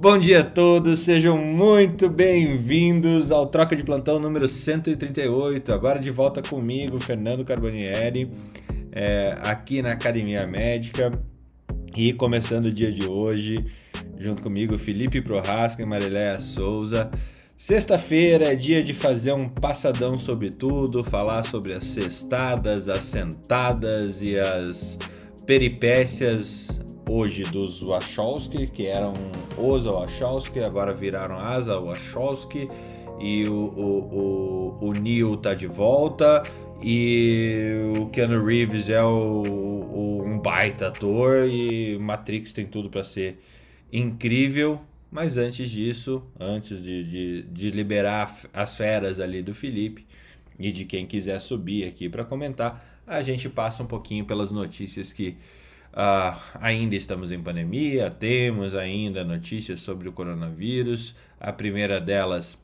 Bom dia a todos, sejam muito bem-vindos ao Troca de Plantão número 138. Agora de volta comigo, Fernando Carbonieri, é, aqui na Academia Médica. E começando o dia de hoje, junto comigo, Felipe Prohasca e Mariléia Souza. Sexta-feira é dia de fazer um passadão sobre tudo, falar sobre as cestadas, as sentadas e as peripécias hoje dos Wachowski, que eram os Wachowski, agora viraram as Wachowski, e o, o, o, o Neil tá de volta, e o Keanu Reeves é o, o um baita ator, e Matrix tem tudo para ser incrível. Mas antes disso, antes de, de, de liberar as feras ali do Felipe e de quem quiser subir aqui para comentar, a gente passa um pouquinho pelas notícias que Uh, ainda estamos em pandemia, temos ainda notícias sobre o coronavírus. A primeira delas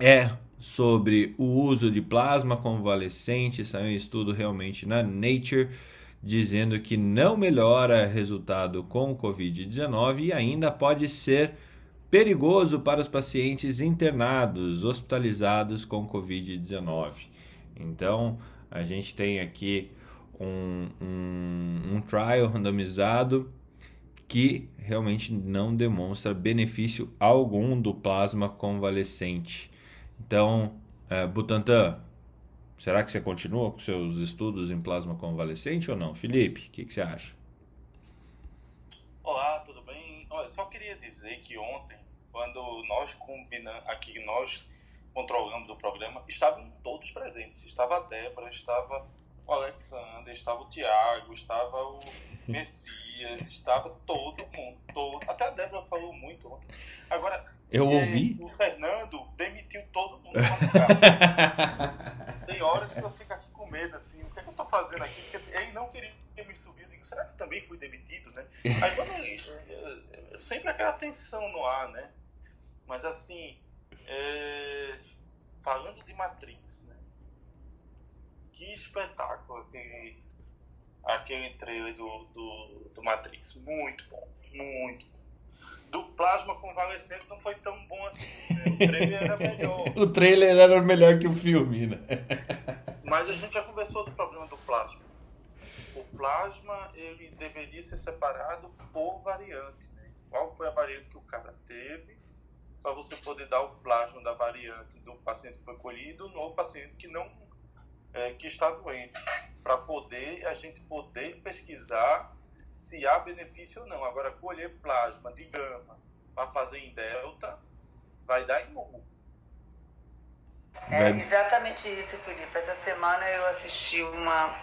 é sobre o uso de plasma convalescente. Saiu um estudo realmente na Nature dizendo que não melhora resultado com o Covid-19 e ainda pode ser perigoso para os pacientes internados, hospitalizados com Covid-19. Então, a gente tem aqui um, um, um trial randomizado que realmente não demonstra benefício algum do plasma convalescente. Então, é, Butantan, será que você continua com seus estudos em plasma convalescente ou não? Felipe, o que, que, você acha? Olá, tudo bem? Olha, só queria dizer que ontem, quando nós combinamos, aqui nós controlamos o programa, estavam todos presentes. Estava a Débora, estava o Alexander, estava o Thiago, estava o Messias, estava todo mundo, todo. Até a Débora falou muito ontem. Agora, eu ouvi. O Fernando demitiu todo mundo. Tem horas que eu fico aqui com medo, assim, o que é que eu tô fazendo aqui? Porque ele não queria me subir. Eu digo, será que eu também fui demitido, né? Aí quando eu, sempre aquela tensão no ar, né? Mas assim, é, falando de Matrix, né? Que espetáculo aquele, aquele trailer do, do, do Matrix. Muito bom, muito bom. Do Plasma Convalescente não foi tão bom assim. Né? O trailer era melhor. o trailer era melhor que o filme, né? Mas a gente já conversou do problema do plasma. O plasma ele deveria ser separado por variante. Né? Qual foi a variante que o cara teve? Para você poder dar o plasma da variante do paciente que foi colhido no paciente que não é, que está doente, para poder a gente poder pesquisar se há benefício ou não. Agora, colher plasma de gama para fazer em delta vai dar em nulo. É exatamente isso, Felipe. Essa semana eu assisti uma,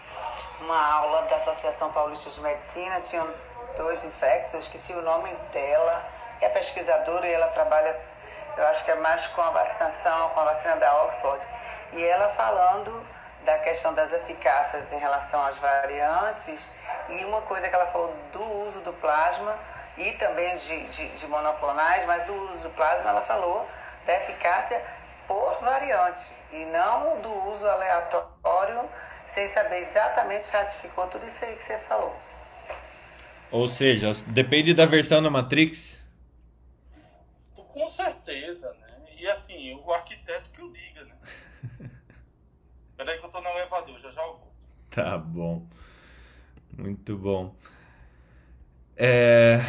uma aula da Associação Paulista de Medicina, tinham dois infectos, eu esqueci o nome dela, que é pesquisadora e ela trabalha, eu acho que é mais com a vacinação, com a vacina da Oxford, e ela falando da questão das eficácias em relação às variantes e uma coisa que ela falou do uso do plasma e também de, de, de monoclonais, mas do uso do plasma ela falou da eficácia por variante e não do uso aleatório sem saber exatamente ratificou tudo isso aí que você falou. Ou seja, depende da versão da Matrix? Com certeza, né? E assim, o arquiteto que o diga? Peraí que eu tô no elevador, já já eu volto. Tá bom. Muito bom. É...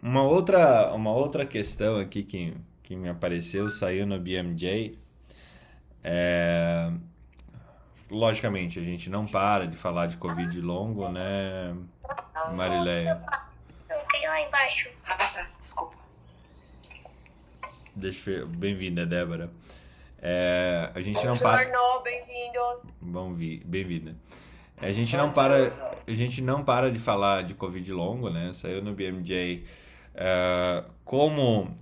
Uma, outra, uma outra questão aqui que, que me apareceu, saiu no BMJ. É... Logicamente, a gente não para de falar de Covid longo, né, Marileia? Eu tenho lá embaixo. Desculpa. Deixa eu... Bem-vinda, Débora. É, a gente não para. bem-vindos. Bem-vinda. A gente não para, a gente não para de falar de Covid longo, né? Saiu no BMJ é, como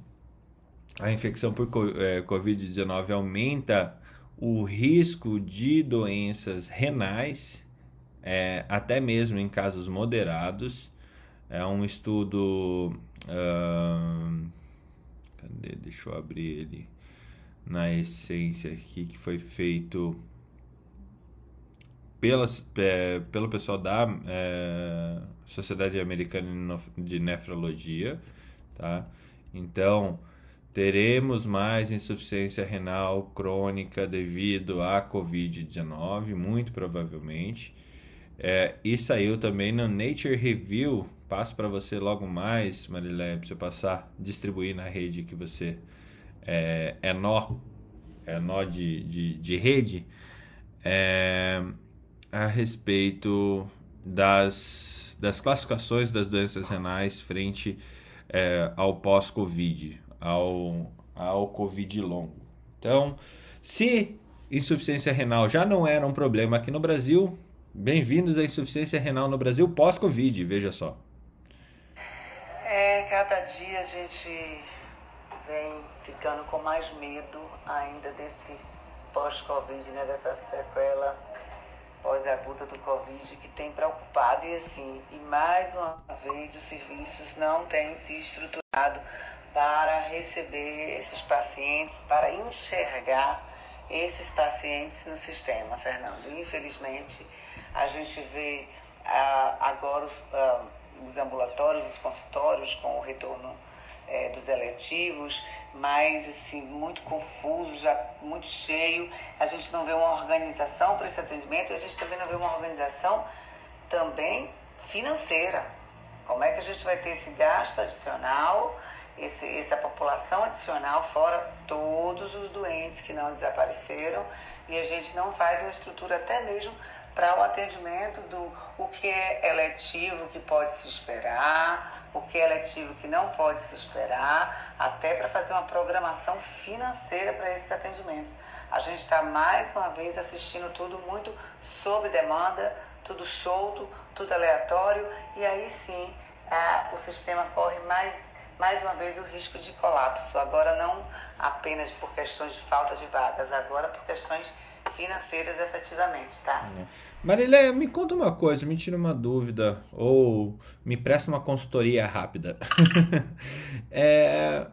a infecção por é, Covid-19 aumenta o risco de doenças renais, é, até mesmo em casos moderados. É um estudo. Uh, cadê? Deixa eu abrir ele na essência aqui que foi feito pela, é, pelo pessoal da é, Sociedade Americana de Nefrologia. tá? Então, teremos mais insuficiência renal crônica devido à Covid-19, muito provavelmente. É, e saiu também no Nature Review. Passo para você logo mais, Marilé, para você passar, distribuir na rede que você é, é nó, é nó de, de, de rede, é, a respeito das, das classificações das doenças renais frente é, ao pós-Covid, ao, ao Covid longo. Então, se insuficiência renal já não era um problema aqui no Brasil, bem-vindos à insuficiência renal no Brasil pós-Covid, veja só. É, cada dia a gente vem ficando com mais medo ainda desse pós-Covid, né, dessa sequela pós-aguda do Covid que tem preocupado e assim, e mais uma vez os serviços não têm se estruturado para receber esses pacientes, para enxergar esses pacientes no sistema, Fernando. Infelizmente, a gente vê ah, agora os, ah, os ambulatórios, os consultórios com o retorno é, dos eletivos, mas assim, muito confuso, já muito cheio. A gente não vê uma organização para esse atendimento e a gente também não vê uma organização também financeira. Como é que a gente vai ter esse gasto adicional, esse, essa população adicional, fora todos os doentes que não desapareceram, e a gente não faz uma estrutura até mesmo para o atendimento do o que é eletivo que pode se esperar, o que é letivo que não pode se esperar, até para fazer uma programação financeira para esses atendimentos. A gente está mais uma vez assistindo tudo muito sob demanda, tudo solto, tudo aleatório, e aí sim o sistema corre mais, mais uma vez o risco de colapso. Agora não apenas por questões de falta de vagas, agora por questões financeiras efetivamente, tá? É. Me conta uma coisa, me tira uma dúvida, ou me presta uma consultoria rápida. é,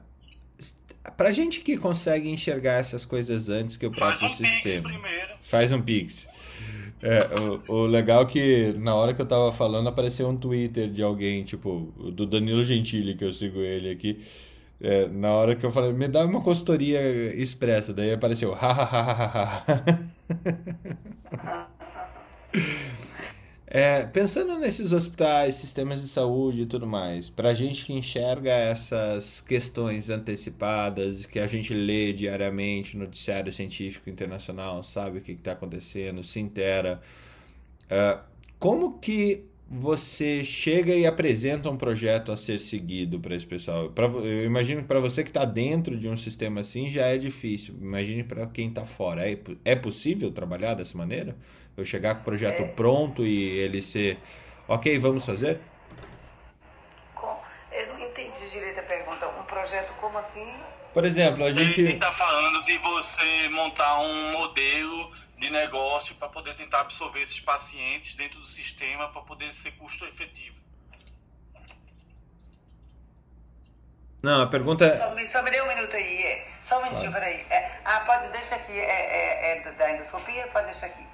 pra gente que consegue enxergar essas coisas antes que o próprio Faz um sistema. Pix Faz um pix. É, o, o, legal é que na hora que eu tava falando apareceu um Twitter de alguém, tipo, do Danilo Gentili, que eu sigo ele aqui. É, na hora que eu falei, me dá uma consultoria expressa, daí apareceu. É, pensando nesses hospitais, sistemas de saúde e tudo mais, para a gente que enxerga essas questões antecipadas, que a gente lê diariamente no noticiário científico internacional, sabe o que está acontecendo, se intera, é, como que você chega e apresenta um projeto a ser seguido para esse pessoal? Pra, eu imagino que para você que está dentro de um sistema assim já é difícil. Imagine para quem está fora. É, é possível trabalhar dessa maneira? Eu chegar com o projeto é. pronto e ele ser, ok, vamos fazer? Eu não entendi direito a pergunta. Um projeto como assim? Por exemplo, a gente. Ele está falando de você montar um modelo de negócio para poder tentar absorver esses pacientes dentro do sistema para poder ser custo efetivo. Não, a pergunta é. Só me, só me dê um minuto aí, é. Só um minutinho, claro. peraí. É, ah, pode, deixa aqui. É, é, é da endoscopia? Pode deixar aqui.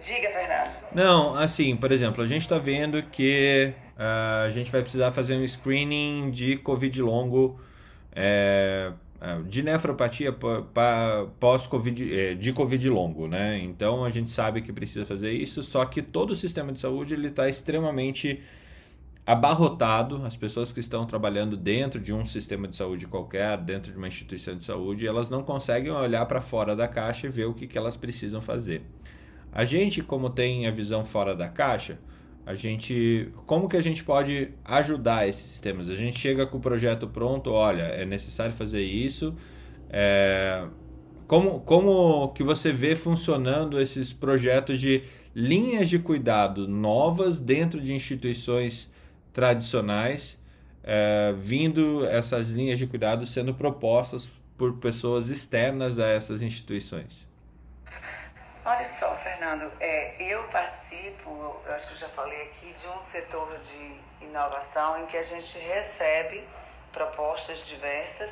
Diga, Fernando. Não, assim, por exemplo, a gente está vendo que uh, a gente vai precisar fazer um screening de Covid longo, é, de nefropatia pós-Covid, é, de Covid longo, né? Então a gente sabe que precisa fazer isso, só que todo o sistema de saúde ele está extremamente abarrotado, as pessoas que estão trabalhando dentro de um sistema de saúde qualquer, dentro de uma instituição de saúde, elas não conseguem olhar para fora da caixa e ver o que, que elas precisam fazer. A gente, como tem a visão fora da caixa, a gente, como que a gente pode ajudar esses sistemas? A gente chega com o projeto pronto, olha, é necessário fazer isso. É, como, como que você vê funcionando esses projetos de linhas de cuidado novas dentro de instituições tradicionais, é, vindo essas linhas de cuidado sendo propostas por pessoas externas a essas instituições? Olha só, Fernando, é, eu participo, eu acho que eu já falei aqui, de um setor de inovação em que a gente recebe propostas diversas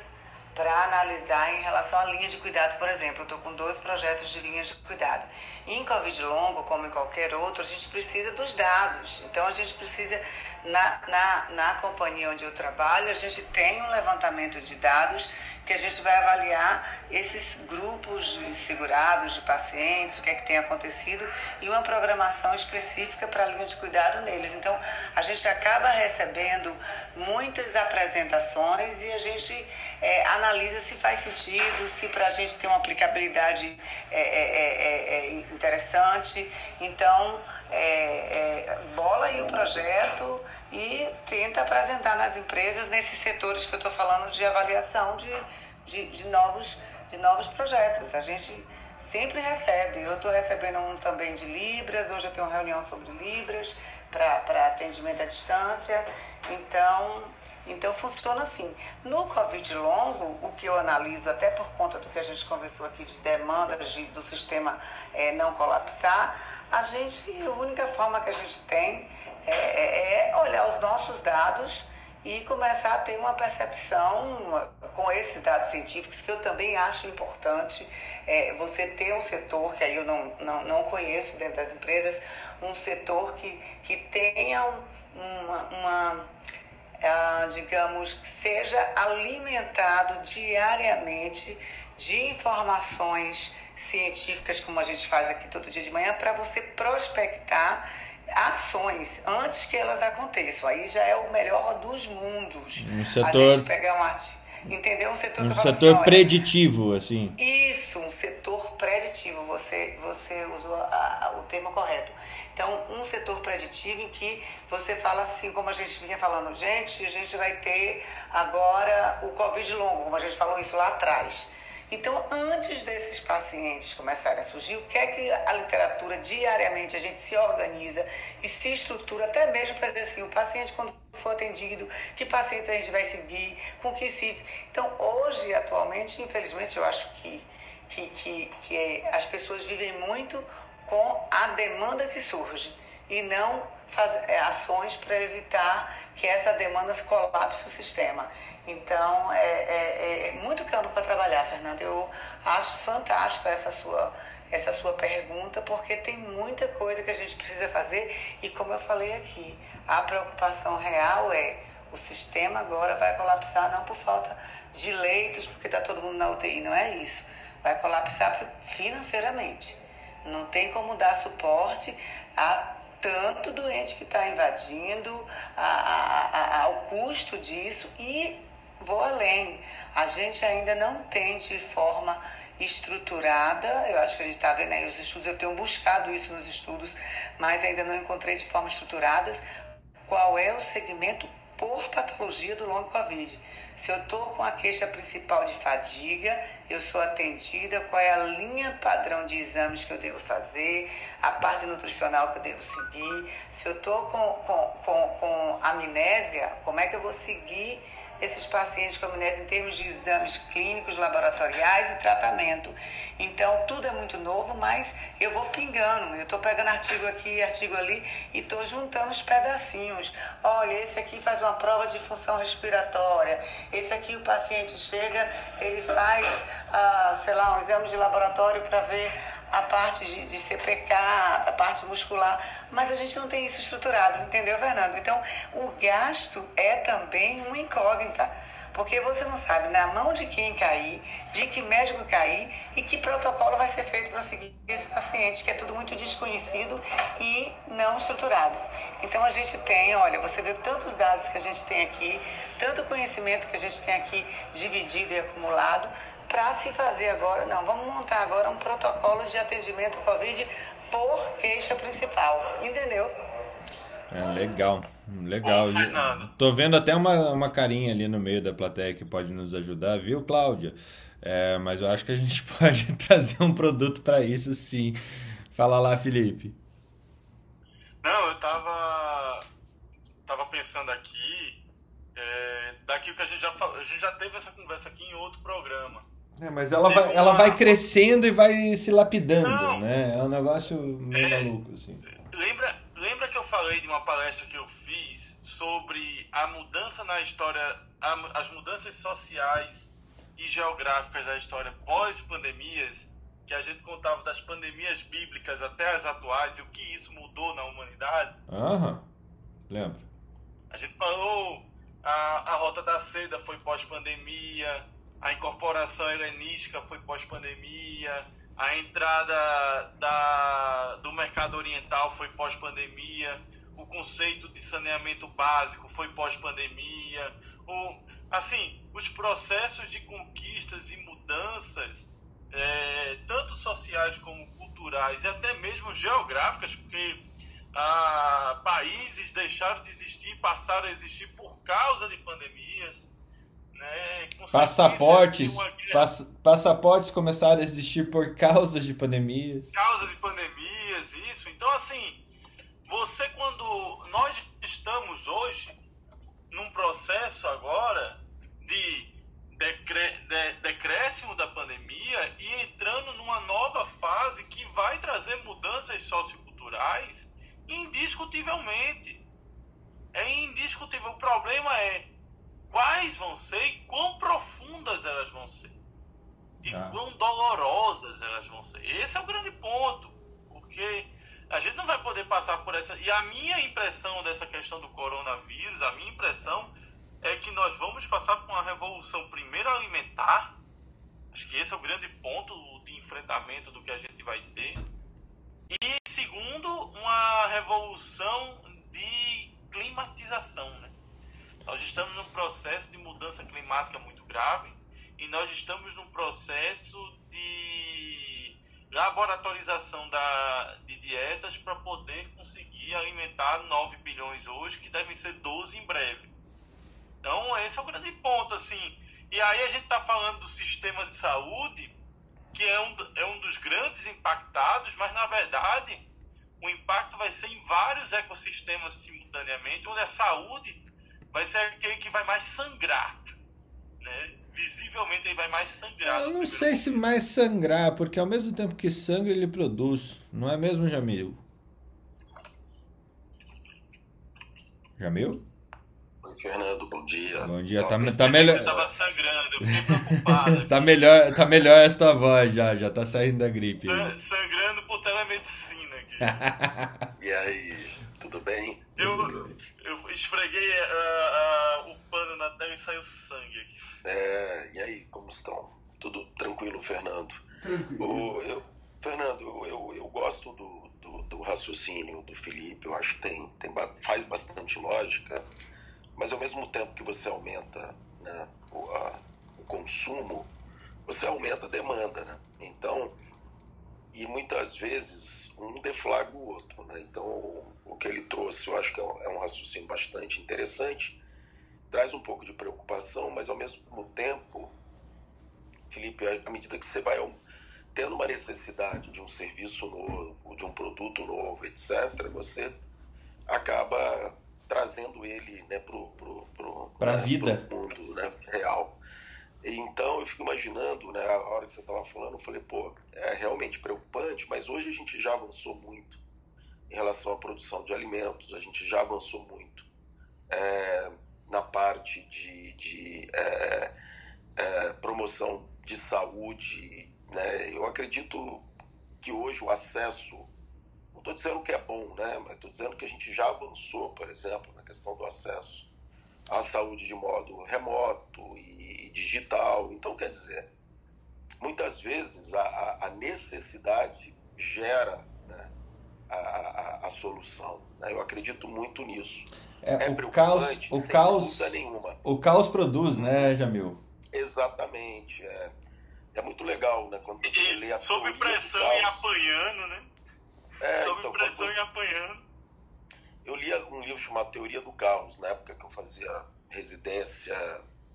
para analisar em relação à linha de cuidado, por exemplo. Eu estou com dois projetos de linha de cuidado. Em Covid longo, como em qualquer outro, a gente precisa dos dados. Então, a gente precisa, na, na, na companhia onde eu trabalho, a gente tem um levantamento de dados que a gente vai avaliar esses grupos de segurados, de pacientes, o que é que tem acontecido e uma programação específica para a linha de cuidado neles. Então, a gente acaba recebendo muitas apresentações e a gente é, analisa se faz sentido, se para a gente tem uma aplicabilidade é é, é, é, é, interessante. Então, bola aí o projeto e tenta apresentar nas empresas nesses setores que eu estou falando de avaliação de, de, de, novos, de novos projetos. A gente sempre recebe. Eu estou recebendo um também de Libras, hoje eu tenho uma reunião sobre Libras para atendimento à distância. Então, então funciona assim. No Covid longo, o que eu analiso, até por conta do que a gente conversou aqui de demandas de, do sistema é, não colapsar, a gente, a única forma que a gente tem é, é, é olhar os nossos dados e começar a ter uma percepção com esses dados científicos que eu também acho importante é, você ter um setor que aí eu não, não, não conheço dentro das empresas, um setor que, que tenha uma, uma ah, digamos, seja alimentado diariamente de informações científicas, como a gente faz aqui todo dia de manhã, para você prospectar ações antes que elas aconteçam. Aí já é o melhor dos mundos. Um setor... A gente pegar um artigo. Entendeu? Um setor, um setor assim, preditivo, assim. Isso, um setor preditivo. Você, você usou a, a, o termo correto. Então, um setor preditivo em que você fala assim, como a gente vinha falando, gente, a gente vai ter agora o Covid longo, como a gente falou isso lá atrás. Então, antes desses pacientes começarem a surgir, o que é que a literatura diariamente a gente se organiza e se estrutura até mesmo para dizer assim, o paciente quando for atendido, que pacientes a gente vai seguir, com que sítios. Então, hoje, atualmente, infelizmente, eu acho que, que, que, que as pessoas vivem muito com a demanda que surge e não fazer é, ações para evitar que essa demanda se colapse o sistema. Então, é, é, é muito campo para trabalhar, Fernanda. Eu acho fantástico essa sua, essa sua pergunta, porque tem muita coisa que a gente precisa fazer e, como eu falei aqui, a preocupação real é o sistema agora vai colapsar não por falta de leitos, porque está todo mundo na UTI, não é isso. Vai colapsar financeiramente. Não tem como dar suporte a tanto doente que está invadindo, a, a, a, ao custo disso. E vou além. A gente ainda não tem de forma estruturada, eu acho que a gente está vendo aí os estudos, eu tenho buscado isso nos estudos, mas ainda não encontrei de forma estruturada qual é o segmento por patologia do longo Covid. Se eu estou com a queixa principal de fadiga, eu sou atendida, qual é a linha padrão de exames que eu devo fazer, a parte nutricional que eu devo seguir. Se eu estou com, com, com, com amnésia, como é que eu vou seguir esses pacientes com amnésia em termos de exames clínicos, laboratoriais e tratamento. Então, tudo é muito novo, mas eu vou pingando. Eu estou pegando artigo aqui, artigo ali e estou juntando os pedacinhos. Olha, esse aqui faz uma prova de função respiratória. Esse aqui o paciente chega, ele faz, ah, sei lá, um exame de laboratório para ver a parte de, de CPK, a parte muscular, mas a gente não tem isso estruturado, entendeu, Fernando? Então, o gasto é também uma incógnita, porque você não sabe na mão de quem cair, de que médico cair e que protocolo vai ser feito para seguir esse paciente, que é tudo muito desconhecido e não estruturado. Então a gente tem, olha, você vê tantos dados que a gente tem aqui, tanto conhecimento que a gente tem aqui dividido e acumulado, para se fazer agora, não, vamos montar agora um protocolo de atendimento Covid por queixa principal, entendeu? É, legal, legal. Tô vendo até uma, uma carinha ali no meio da plateia que pode nos ajudar, viu, Cláudia? É, mas eu acho que a gente pode trazer um produto para isso sim. Fala lá, Felipe. Não, eu tava, tava pensando aqui, é, daqui que a gente já a gente já teve essa conversa aqui em outro programa. É, mas ela vai, ela vai crescendo e vai se lapidando, Não, né? É um negócio meio é, maluco, assim. Lembra, lembra que eu falei de uma palestra que eu fiz sobre a mudança na história, a, as mudanças sociais e geográficas da história pós-pandemias, que a gente contava das pandemias bíblicas até as atuais e o que isso mudou na humanidade. Aham, lembro. A gente falou a, a Rota da Seda foi pós-pandemia, a incorporação helenística foi pós-pandemia, a entrada da, do mercado oriental foi pós-pandemia, o conceito de saneamento básico foi pós-pandemia, assim, os processos de conquistas e mudanças, é, tanto sociais como culturais e até mesmo geográficas, porque ah, países deixaram de existir, passaram a existir por causa de pandemias. Né? Passaportes, pass, passaportes começaram a existir por causa de pandemias. Causa de pandemias, isso. Então, assim, você quando nós estamos hoje num processo agora de, decréscimo da pandemia e entrando numa nova fase que vai trazer mudanças socioculturais indiscutivelmente. É indiscutível. O problema é quais vão ser e quão profundas elas vão ser. E ah. quão dolorosas elas vão ser. Esse é o grande ponto. Porque a gente não vai poder passar por essa. E a minha impressão dessa questão do coronavírus, a minha impressão é que nós vamos passar por uma revolução, primeiro alimentar. Acho que esse é o grande ponto de enfrentamento do que a gente vai ter. E segundo, uma revolução de climatização. Né? Nós estamos num processo de mudança climática muito grave e nós estamos num processo de laboratorização da, de dietas para poder conseguir alimentar 9 bilhões hoje, que devem ser 12 em breve. Então, esse é o grande ponto, assim. E aí a gente está falando do sistema de saúde, que é um, é um dos grandes impactados, mas na verdade o impacto vai ser em vários ecossistemas simultaneamente, onde a saúde vai ser aquele que vai mais sangrar. Né? visivelmente ele vai mais sangrar. Eu não sei se mais sangrar, porque ao mesmo tempo que sangra ele produz, não é mesmo, Jamil? Jamil? Oi, Fernando, bom dia. Bom dia, tá, tá, tá melhor. Você tava sangrando, eu fiquei preocupado. tá, melhor, tá melhor essa voz já, já tá saindo da gripe. San, sangrando por telemedicina aqui. e aí, tudo bem? Eu, eu esfreguei uh, uh, o pano na tela e saiu sangue aqui. É, e aí, como estão? Tudo tranquilo, Fernando? Tranquilo. O, eu, Fernando, eu, eu, eu gosto do, do, do, raciocínio do Felipe, eu acho que tem, tem, faz bastante lógica, mas ao mesmo tempo que você aumenta né, o, a, o consumo, você aumenta a demanda, né? Então, e muitas vezes um deflaga o outro, né? Então, o que ele trouxe, eu acho que é um, é um raciocínio bastante interessante, traz um pouco de preocupação, mas ao mesmo tempo, Felipe, à medida que você vai tendo uma necessidade de um serviço novo, de um produto novo, etc., você acaba trazendo ele né, para o né, vida. mundo né, real. Então eu fico imaginando, né, a hora que você estava falando, eu falei, pô, é realmente preocupante, mas hoje a gente já avançou muito em relação à produção de alimentos, a gente já avançou muito. É, na parte de, de é, é, promoção de saúde. Né? Eu acredito que hoje o acesso, não estou dizendo que é bom, né? mas estou dizendo que a gente já avançou, por exemplo, na questão do acesso à saúde de modo remoto e, digital. Então, quer dizer, muitas vezes a, a necessidade gera né, a, a, a, solução. Né? Eu acredito muito nisso. É, é o caos, o caos, nenhuma. O caos produz, né, Jamil? Exatamente. É, é muito legal, né? Quando você e, lê a Sob pressão e apanhando, né? É, sob então, pressão quando... e apanhando. Eu li um livro chamado Teoria do Caos, na época que eu fazia residência,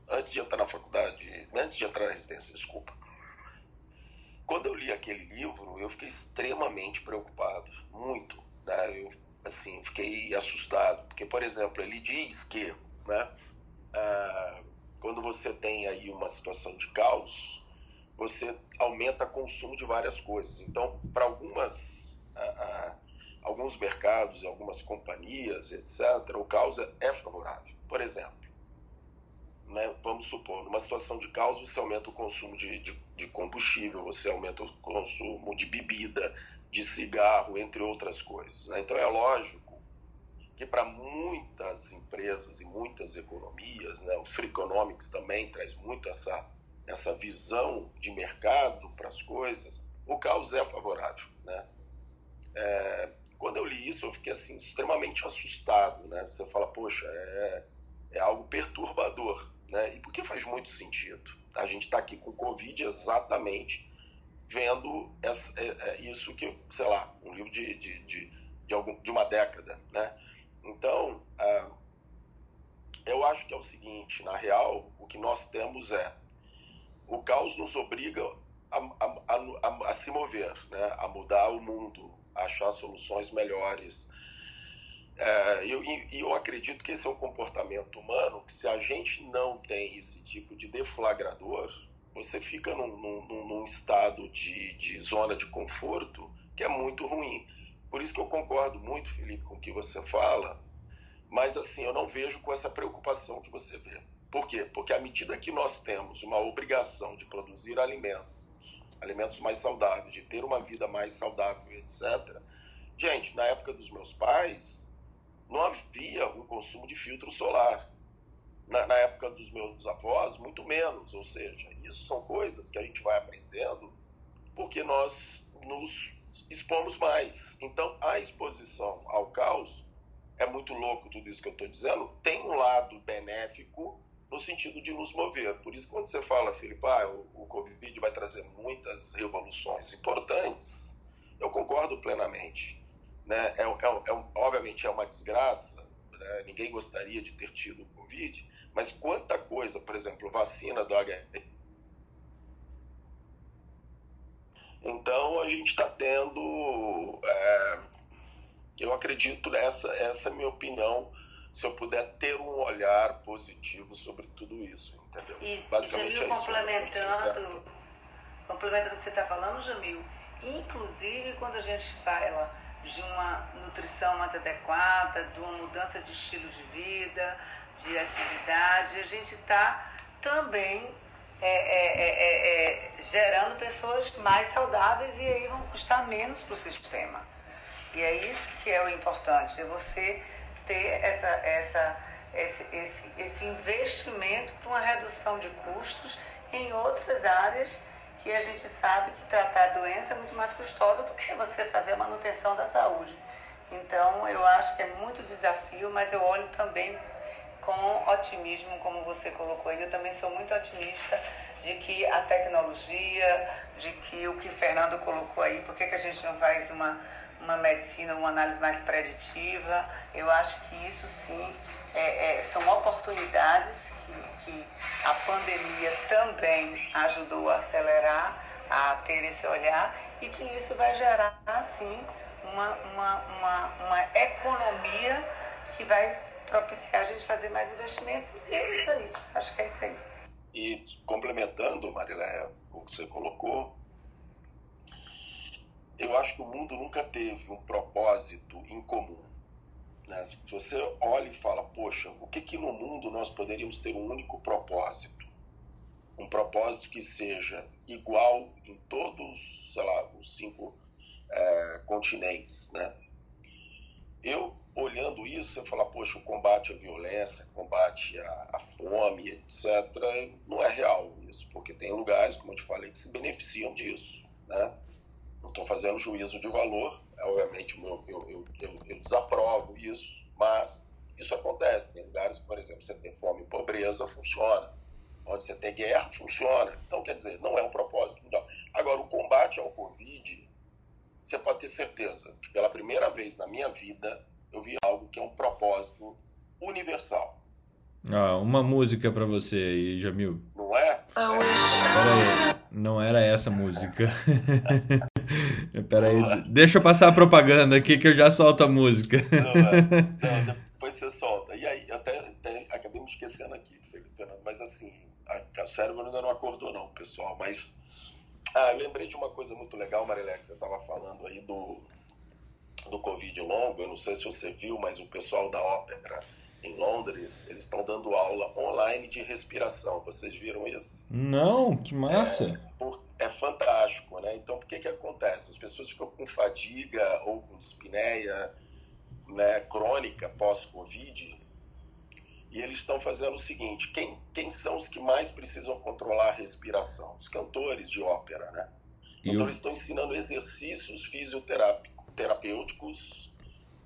antes de entrar na faculdade, antes de entrar na residência, desculpa. Quando eu li aquele livro, eu fiquei extremamente preocupado, muito. Né? Eu assim, fiquei assustado, porque, por exemplo, ele diz que, né, ah, quando você tem aí uma situação de caos, você aumenta o consumo de várias coisas. Então, para algumas ah, ah, alguns mercados e algumas companhias, etc., o caos é favorável. Por exemplo, né, vamos supor, numa situação de caos, você aumenta o consumo de, de, de, combustível, você aumenta o consumo de bebida, de cigarro, entre outras coisas. Né? Então é lógico que para muitas empresas e muitas economias, né, o Freakonomics também traz muito essa, essa visão de mercado para as coisas, o caos é favorável. Né? É, quando eu li isso, eu fiquei assim, extremamente assustado. Né? Você fala, poxa, é, é algo perturbador. Né? E porque faz muito sentido. A gente está aqui com o Covid exatamente vendo essa, é, é, isso que, sei lá, um livro de, de, de, de, algum, de uma década. Né? Então, ah, eu acho que é o seguinte: na real, o que nós temos é o caos nos obriga a, a, a, a se mover, né? a mudar o mundo, achar soluções melhores é, eu, eu acredito que esse é um comportamento humano que se a gente não tem esse tipo de deflagrador, você fica num, num, num estado de, de, zona de conforto que é muito ruim. Por isso que eu concordo muito, Felipe, com o que você fala, mas assim, eu não vejo com essa preocupação que você vê. Por quê? Porque à medida que nós temos uma obrigação de produzir alimentos, alimentos mais saudáveis, de ter uma vida mais saudável, etc. Gente, na época dos meus pais, não havia um consumo de filtro solar. Na, na, época dos meus avós, muito menos. Ou seja, isso são coisas que a gente vai aprendendo porque nós nos expomos mais. Então, a exposição ao caos é muito louco tudo isso que eu estou dizendo. Tem um lado benéfico no sentido de nos mover. Por isso, quando você fala, Felipe, ah, o, o Covid vai trazer muitas revoluções importantes, eu concordo plenamente né, é, é, é, obviamente é uma desgraça, né, ninguém gostaria de ter tido o Covid, mas quanta coisa, por exemplo, vacina do HIV. Então a gente está tendo, é, eu acredito nessa, essa é a minha opinião, se eu puder ter um olhar positivo sobre tudo isso, entendeu? E, Basicamente Jamil, é complementando, complementando o que você está falando, Jamil, inclusive quando a gente fala de uma nutrição mais adequada, de uma mudança de estilo de vida, de atividade. A gente está também é, é, é, é, é gerando pessoas mais saudáveis e aí vão custar menos para o sistema. E é isso que é o importante, é você ter essa, essa, esse, esse, esse investimento para uma redução de custos em outras áreas que a gente sabe que tratar a doença é muito mais custosa do que você fazer a manutenção da saúde. Então, eu acho que é muito desafio, mas eu olho também com otimismo, como você colocou aí. Eu também sou muito otimista de que a tecnologia, de que o que Fernando colocou aí, por que, que a gente não faz uma, uma medicina, uma análise mais preditiva? Eu acho que isso sim é, é, são oportunidades que a pandemia também ajudou a acelerar, a ter esse olhar e que isso vai gerar, assim, uma, uma, uma, uma economia que vai propiciar a gente fazer mais investimentos e é isso aí, acho que é isso aí. E complementando, Mariléia, o que você colocou, eu acho que o mundo nunca teve um propósito em comum. Né? Se você olha e fala, poxa, o que, que no mundo nós poderíamos ter um único propósito? Um propósito que seja igual em todos, sei lá, os cinco é, continentes, né? Eu, olhando isso, eu falo, poxa, o combate à violência, combate à, à fome, etc., não é real isso, porque tem lugares, como eu te falei, que se beneficiam disso, né? Não estou fazendo juízo de valor, obviamente eu, eu, eu, eu, desaprovo isso, mas isso acontece. Tem lugares, por exemplo, você tem fome e pobreza, funciona. Onde você tem guerra, funciona. Então, quer dizer, não é um propósito mundial. Agora, o combate ao Covid, você pode ter certeza que pela primeira vez na minha vida eu vi algo que é um propósito universal. Ah, uma música para você aí, Jamil. Não é? Peraí, não era essa música. Peraí, deixa eu passar a propaganda aqui que eu já solto a música. Não, não, depois você solta. E aí, até, até acabei me esquecendo aqui, Fernando, mas assim, a, a cérebro ainda não acordou não, pessoal, mas... Ah, eu lembrei de uma coisa muito legal, Marilé, que você estava falando aí do, do Covid longo, eu não sei se você viu, mas o pessoal da ópera em Londres, eles estão dando aula online de respiração. Vocês viram isso? Não, que massa! É, é fantástico, né? Então, o que que acontece? As pessoas ficam com fadiga ou com dispneia né, crônica pós-Covid e eles estão fazendo o seguinte: quem, quem são os que mais precisam controlar a respiração? Os cantores de ópera, né? então, eles estão ensinando exercícios fisioterapêuticos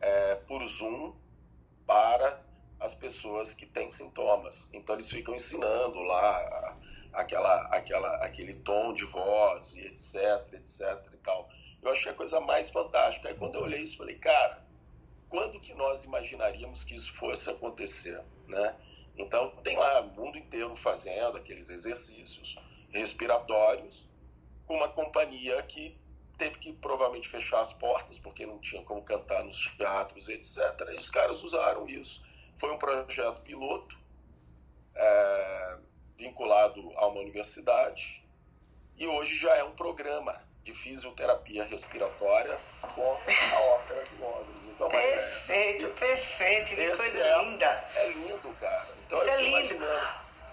é, por Zoom para as pessoas que têm sintomas. Então, eles ficam ensinando lá aquela, aquela, aquele tom de voz, e etc, etc e tal. Eu achei a coisa mais fantástica. Aí, quando eu olhei isso, falei, cara, quando que nós imaginaríamos que isso fosse acontecer? né? Então, tem lá o mundo inteiro fazendo aqueles exercícios respiratórios com uma companhia que teve que provavelmente fechar as portas porque não tinha como cantar nos teatros, etc. E os caras usaram isso. Foi um projeto piloto é, vinculado a uma universidade e hoje já é um programa de fisioterapia respiratória com a Ópera de Londres. Então, perfeito, é, perfeito, que coisa é, linda. É lindo, cara. Então, Isso é lindo.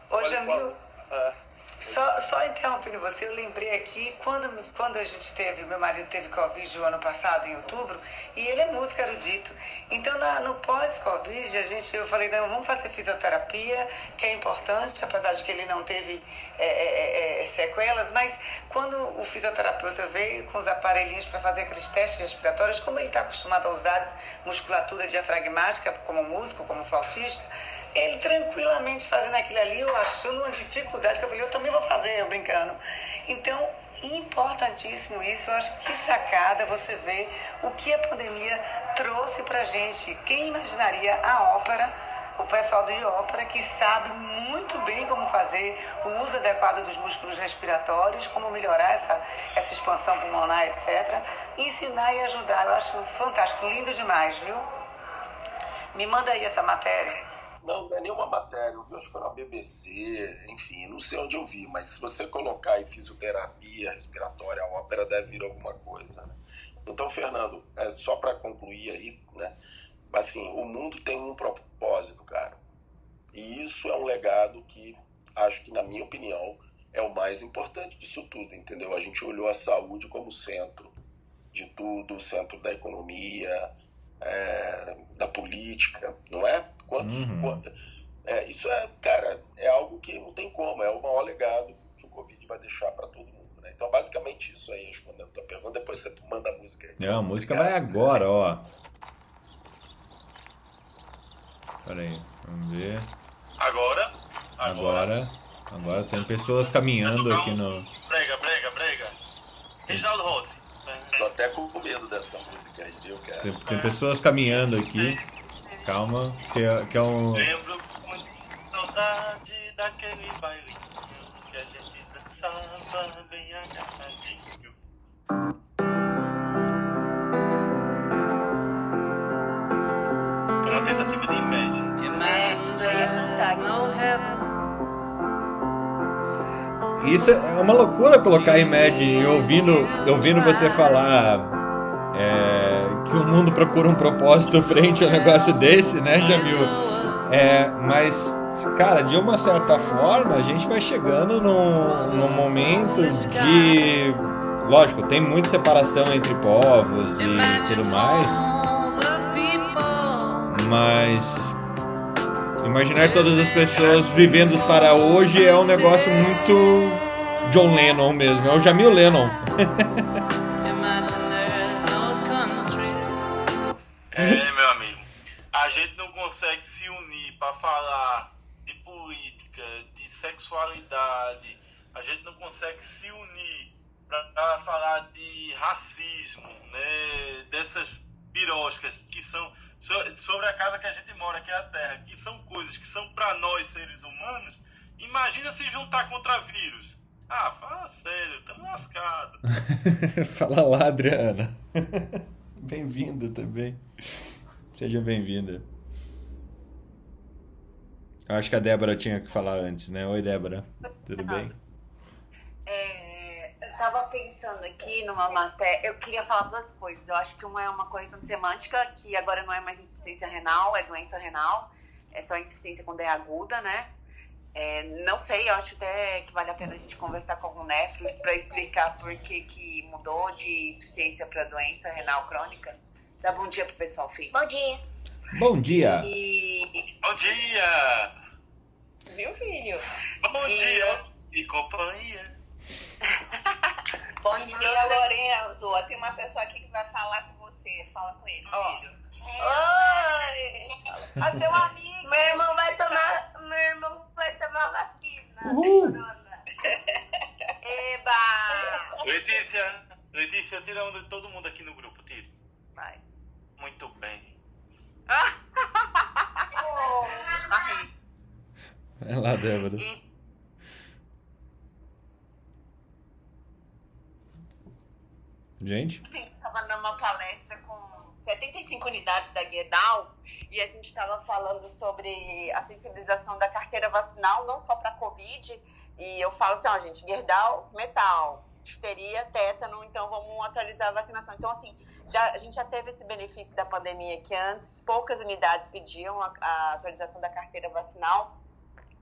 Ô, Jamil, é. Só, só interrompendo você, eu lembrei aqui quando, quando a gente teve, meu marido teve Covid o ano passado, em outubro, e ele é músico erudito. Então, na, no pós-Covid, a gente, eu falei, não, vamos fazer fisioterapia, que é importante, apesar de que ele não teve é, é, é, é sequelas, mas quando o fisioterapeuta veio com os aparelhinhos para fazer aqueles testes respiratórios, como ele está acostumado a usar musculatura diafragmática como músico, como flautista, ele tranquilamente fazendo aquilo ali, eu achando uma dificuldade, que eu falei, eu também vou fazer, eu brincando. Então, importantíssimo isso, eu acho que sacada você vê o que a pandemia trouxe pra gente. Quem imaginaria a ópera, o pessoal de ópera que sabe muito bem como fazer o uso adequado dos músculos respiratórios, como melhorar essa, essa expansão pulmonar, etc. Ensinar e ajudar, eu acho fantástico, lindo demais, viu? Me manda aí essa matéria. Não, não é nenhuma matéria. Eu vi, acho que foi na BBC, enfim, não sei onde eu vi, mas se você colocar aí fisioterapia respiratória, a ópera deve vir alguma coisa. Né? Então, Fernando, é só para concluir aí, né? Assim, o mundo tem um propósito, cara. E isso é um legado que acho que, na minha opinião, é o mais importante disso tudo, entendeu? A gente olhou a saúde como centro de tudo, centro da economia, é, da política, não é? Quantos, uhum. é, isso é, cara, é algo que não tem como, é o maior legado que o Covid vai deixar para todo mundo. Né? Então, basicamente, isso aí, respondendo a tua pergunta, depois você manda a música aí. É, a música vai agora, ó. Peraí, vamos ver. Agora? Agora. Agora, tem pessoas caminhando aqui no. Brega, brega, brega. Reginaldo Rossi. Tô até com medo dessa música aí, viu, cara? Tem, tem pessoas caminhando aqui. Calma, que é, que é um. Lembro com saudade daquele baile que a gente dançava bem agarradinho. É uma tentativa de imagem. Isso é uma loucura colocar Imagine ouvindo, ouvindo você falar. É, que o mundo procura um propósito frente a um negócio desse, né, Jamil? É, mas, cara, de uma certa forma, a gente vai chegando num, num momento de. Lógico, tem muita separação entre povos e tudo mais. Mas. Imaginar todas as pessoas vivendo para hoje é um negócio muito John Lennon mesmo, é o Jamil Lennon. É, meu amigo. A gente não consegue se unir para falar de política, de sexualidade. A gente não consegue se unir para falar de racismo, né? Dessas biroscas que são sobre a casa que a gente mora, que é a Terra, que são coisas que são para nós seres humanos. Imagina se juntar contra vírus. Ah, fala sério, estamos lascados. fala lá, Adriana. Bem-vinda também. Seja bem-vinda. Eu acho que a Débora tinha que falar antes, né? Oi, Débora. Tudo bem? É, eu estava pensando aqui numa matéria. Eu queria falar duas coisas. Eu acho que uma é uma correção semântica, que agora não é mais insuficiência renal, é doença renal. é só insuficiência quando é aguda, né? É, não sei, eu acho até que vale a pena a gente conversar com algum nefro para explicar por que, que mudou de insuficiência para doença renal crônica. Dá bom dia pro pessoal, filho. Bom dia. Bom dia. E... Bom dia. Viu, filho? Bom e... dia e companhia. bom dia, Lorenzo. Tem uma pessoa aqui que vai falar com você. Fala com ele, oh. filho. Oi! A seu amigo. Meu irmão vai tomar, meu irmão vai tomar vacina Uhul. corona. Eba! Letícia, Letícia, tira onda de todo mundo aqui no grupo, tira. Vai. Muito bem. É lá, Débora. Gente? Estava numa palestra com 75 unidades da Guedal e a gente estava falando sobre a sensibilização da carteira vacinal, não só para Covid. E eu falo assim, ó, gente, Guedal, metal, difteria, tétano, então vamos atualizar a vacinação. Então, assim, já, a gente já teve esse benefício da pandemia que antes poucas unidades pediam a, a atualização da carteira vacinal.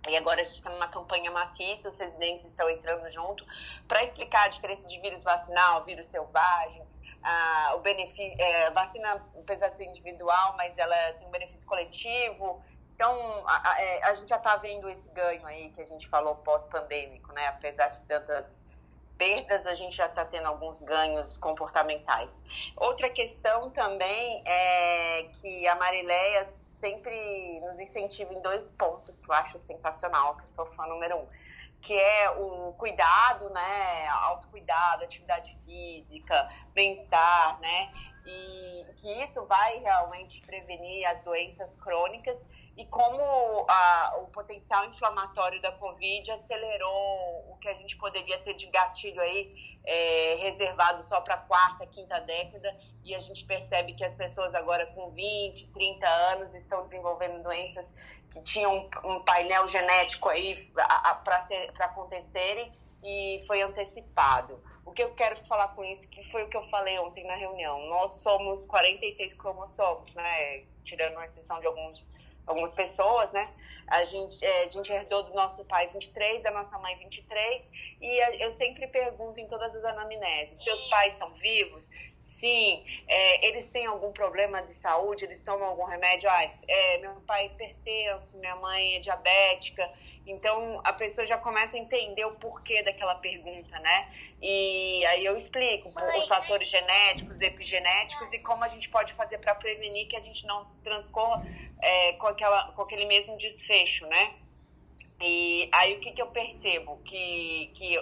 E agora a gente está numa campanha maciça, os residentes estão entrando junto para explicar a diferença de vírus vacinal, vírus selvagem, a, o benefício, é, vacina, apesar de ser individual, mas ela tem um benefício coletivo. Então, a, a, é, a gente já está vendo esse ganho aí que a gente falou pós-pandêmico, né? Apesar de tantas perdas, a gente já está tendo alguns ganhos comportamentais. Outra questão também é que a Marileia sempre nos incentiva em dois pontos que eu acho sensacional, que eu sou fã número um que é o cuidado, né, autocuidado, atividade física, bem-estar, né, e que isso vai realmente prevenir as doenças crônicas e como a, o potencial inflamatório da Covid acelerou o que a gente poderia ter de gatilho aí é, reservado só para a quarta, quinta década, e a gente percebe que as pessoas agora com 20, 30 anos estão desenvolvendo doenças que tinham um painel genético aí para acontecerem e foi antecipado. O que eu quero falar com isso, que foi o que eu falei ontem na reunião, nós somos 46 cromossomos, né, tirando a exceção de alguns algumas pessoas, né? A gente, é, a gente herdou do nosso pai 23, da nossa mãe 23, e eu sempre pergunto em todas as anamneses: seus pais são vivos? Sim. É, eles têm algum problema de saúde? Eles tomam algum remédio? Ah, é, meu pai é hipertenso, minha mãe é diabética. Então a pessoa já começa a entender o porquê daquela pergunta, né? E aí eu explico os fatores genéticos, epigenéticos e como a gente pode fazer para prevenir que a gente não transcorra é, com, aquela, com aquele mesmo desfecho, né? E aí o que, que eu percebo? Que, que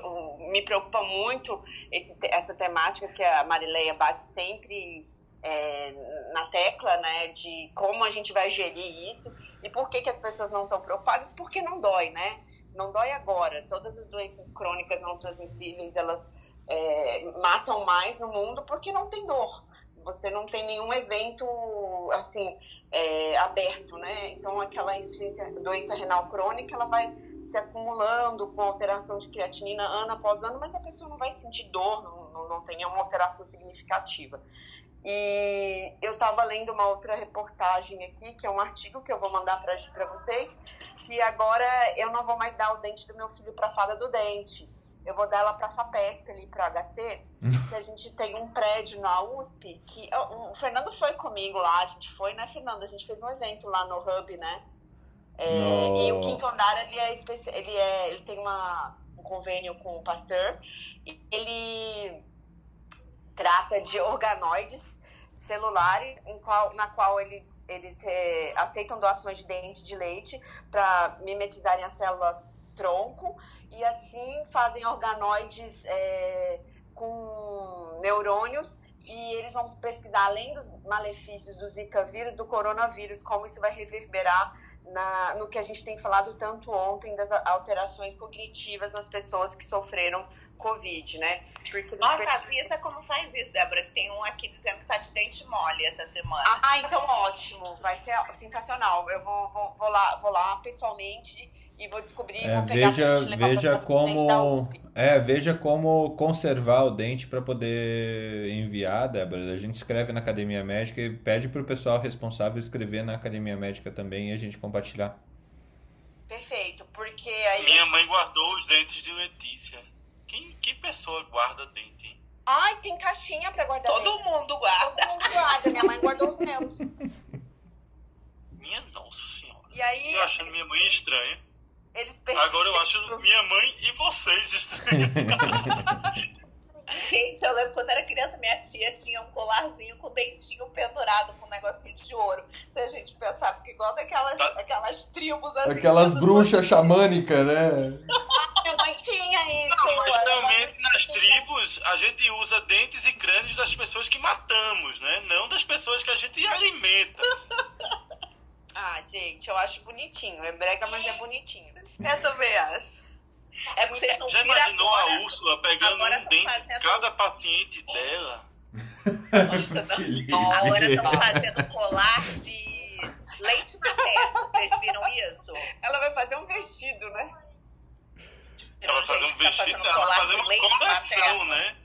me preocupa muito esse, essa temática que a Marileia bate sempre é, na tecla, né? De como a gente vai gerir isso e por que, que as pessoas não estão preocupadas? Porque não dói, né? Não dói agora. Todas as doenças crônicas não transmissíveis, elas é, matam mais no mundo porque não tem dor. Você não tem nenhum evento, assim, é, aberto, né? Então, aquela doença renal crônica, ela vai se acumulando com alteração de creatinina ano após ano, mas a pessoa não vai sentir dor, não, não, não tem nenhuma alteração significativa. E eu estava lendo uma outra reportagem aqui, que é um artigo que eu vou mandar para vocês, que agora eu não vou mais dar o dente do meu filho para a fada do dente eu vou dar ela para a FAPESP ali para HC, que a gente tem um prédio na USP que o Fernando foi comigo lá, a gente foi, né, Fernando? A gente fez um evento lá no Hub, né? É. E o quinto andar ele é, ele é ele tem uma, um convênio com o Pasteur e ele trata de organoides celulares em qual, na qual eles eles é, aceitam doações de dente de leite para mimetizarem as células tronco e assim fazem organoides é, com neurônios e eles vão pesquisar além dos malefícios do Zika vírus, do coronavírus, como isso vai reverberar na, no que a gente tem falado tanto ontem das alterações cognitivas nas pessoas que sofreram Covid, né? Porque Nossa, avisa como faz isso, Débora, que tem um aqui dizendo que tá de dente mole essa semana. Ah, então ótimo, vai ser sensacional. Eu vou, vou, vou lá, vou lá pessoalmente e vou descobrir. É, vou veja veja como É, veja como conservar o dente para poder enviar, Débora. A gente escreve na Academia Médica e pede para o pessoal responsável escrever na Academia Médica também e a gente compartilhar. Perfeito, porque aí. Minha mãe guardou os dentes de Letícia. Quem, que pessoa guarda dente? Ai, tem caixinha pra guardar. Todo dente. mundo guarda. Todo mundo guarda. Minha mãe guardou os meus. Minha nossa senhora. E aí, Eu achando minha mãe estranha. Eles Agora eu acho minha mãe e vocês estranhos. Gente, eu lembro quando era criança, minha tia tinha um colarzinho com o dentinho pendurado com um negocinho de ouro. Se a gente pensar, fica igual daquelas Tá. aquelas tribos assim. Aquelas bruxas xamânicas, né? Minha mãe tinha isso. Não, mas era realmente nas tribos a gente usa dentes e crânios das pessoas que matamos, né? Não das pessoas que a gente alimenta. Ah, gente, eu acho bonitinho. É brega, mas é bonitinho. Eu também acho. É porque vocês não Já imaginou agora. a Úrsula pegando agora um dente de fazendo- cada paciente dela? Agora estão fazendo colar de leite materno. Vocês viram isso? Ela vai fazer um vestido, né? Ela vai fazer um tá vestido, ela vai colar fazer de uma leite coleção, materno. né?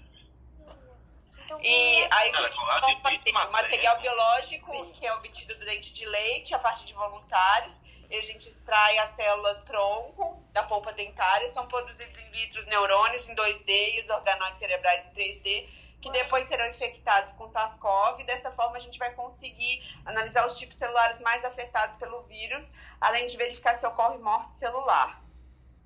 E aí Cara, leite fazer materno. material biológico, que é obtido do dente de leite, a partir de voluntários. E a gente extrai as células tronco da polpa dentária, são produzidos in vitro os neurônios em 2D e os organoides cerebrais em 3D, que depois serão infectados com SARS-CoV. Dessa forma, a gente vai conseguir analisar os tipos celulares mais afetados pelo vírus, além de verificar se ocorre morte celular.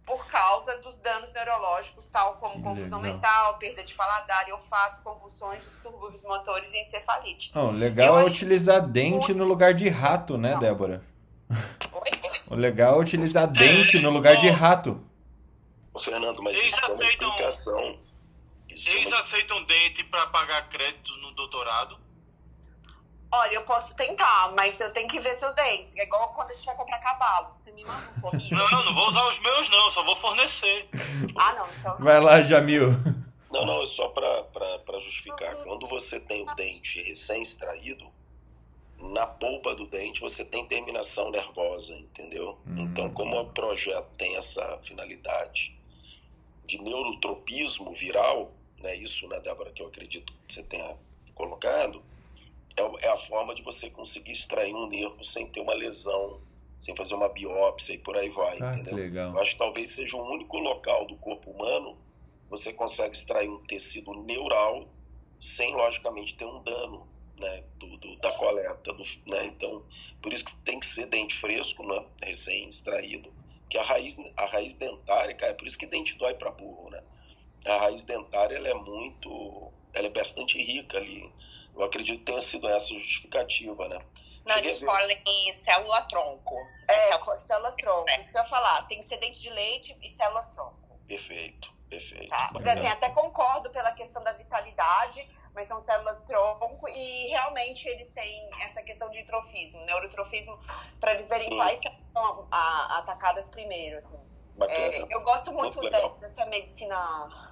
Por causa dos danos neurológicos, tal como Que confusão legal. mental, perda de paladar e olfato, convulsões, distúrbios motores e encefalite. Oh, o legal Eu é utilizar dente no lugar de rato, né, Débora? Oi? O legal é utilizar dente no lugar de rato. Ô, Fernando, mas Eles aceitam- explicação. Eles aceitam dente para pagar créditos no doutorado? Olha, eu posso tentar, mas eu tenho que ver seus dentes. É igual quando a gente vai comprar cavalo. Você me manda um formiga? Não, não vou usar os meus não, só vou fornecer. Ah, não, então. Vai lá, Jamil. Não, não, é só para justificar. Quando você tem o dente recém-extraído, na polpa do dente você tem terminação nervosa, entendeu? Hum. Então, como o projeto tem essa finalidade de neurotropismo viral, né, isso, né, Débora, que eu acredito que você tenha colocado, é, é a forma de você conseguir extrair um nervo sem ter uma lesão, sem fazer uma biópsia e por aí vai, Ah, que entendeu? legal. Eu acho que talvez seja o único local do corpo humano você consegue extrair um tecido neural sem, logicamente, ter um dano né, do, do- da coleta. Do, né? Então, por isso que tem que ser dente fresco, né, recém-extraído. Que a raiz, a raiz dentária, cara, é por isso que dente dói para burro, né? A raiz dentária, ela é muito... Ela é bastante rica ali. Eu acredito que tenha sido essa justificativa, né? Não, eles falam em célula tronco. É, com células tronco. Isso que eu ia falar. Tem que ser dente de leite e células tronco. Perfeito, perfeito. Tá? Porque, assim, até concordo pela questão da vitalidade, mas são células tronco e realmente eles têm essa questão de trofismo, neurotrofismo, para eles verem Sim. quais são a- atacadas primeiro. Assim. Bacana. É, eu gosto muito, Muito da- dessa medicina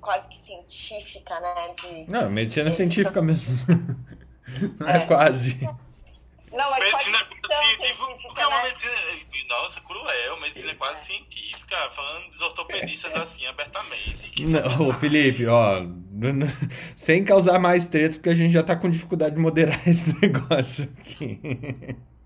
quase que científica, né? De... Não, medicina científica mesmo. Não é, É. quase. Não, mas Medicina quase científica, é uma né? medicina. Nossa, cruel, medicina quase científica, falando dos ortopedistas assim abertamente. Não, ô, Felipe, ó, sem causar mais treta, porque a gente já tá com dificuldade de moderar esse negócio aqui.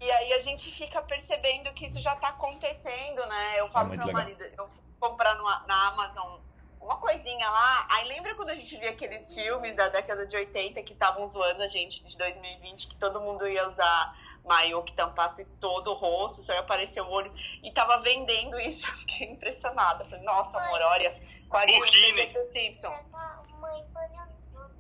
E aí a gente fica percebendo que isso já tá acontecendo, né? Eu falo muito pro meu legal. marido, eu fui comprar no- na Amazon uma coisinha lá. Aí lembra quando a gente via aqueles filmes da década de 80 que estavam zoando a gente de 2020, que todo mundo ia usar maiô que tampasse todo o rosto, só ia aparecer o olho. E tava vendendo isso, eu fiquei impressionada. Falei, nossa, amor, olha, quase Burkini. os Simpsons.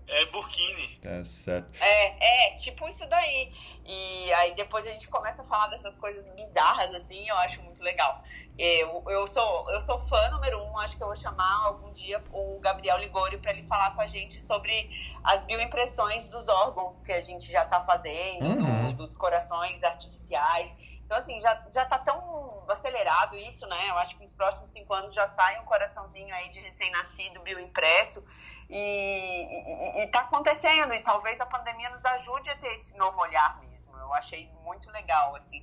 É burkini. Tá certo. É, é, tipo isso daí. E aí depois a gente começa a falar dessas coisas bizarras, assim, eu acho muito legal. Eu, eu, sou, eu sou fã número um, acho que eu vou chamar algum dia o Gabriel Ligori para ele falar com a gente sobre as bioimpressões dos órgãos que a gente já tá fazendo, Uhum. dos, dos corações artificiais. Então, assim, já, já tá tão acelerado isso, né? Eu acho que nos próximos cinco anos já sai um coraçãozinho aí de recém-nascido bioimpresso. E, e, e tá acontecendo, e talvez a pandemia nos ajude a ter esse novo olhar mesmo. Eu achei muito legal, assim.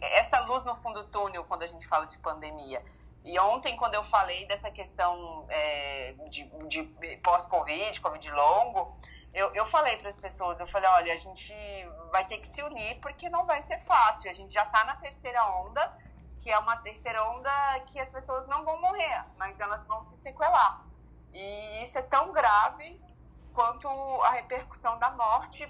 Essa luz no fundo do túnel, quando a gente fala de pandemia. E ontem, quando eu falei dessa questão é, de, de pós-Covid, Covid longo, eu, eu falei para as pessoas, eu falei, olha, a gente vai ter que se unir porque não vai ser fácil. A gente já está na terceira onda, que é uma terceira onda que as pessoas não vão morrer, mas elas vão se sequelar. E isso é tão grave quanto a repercussão da morte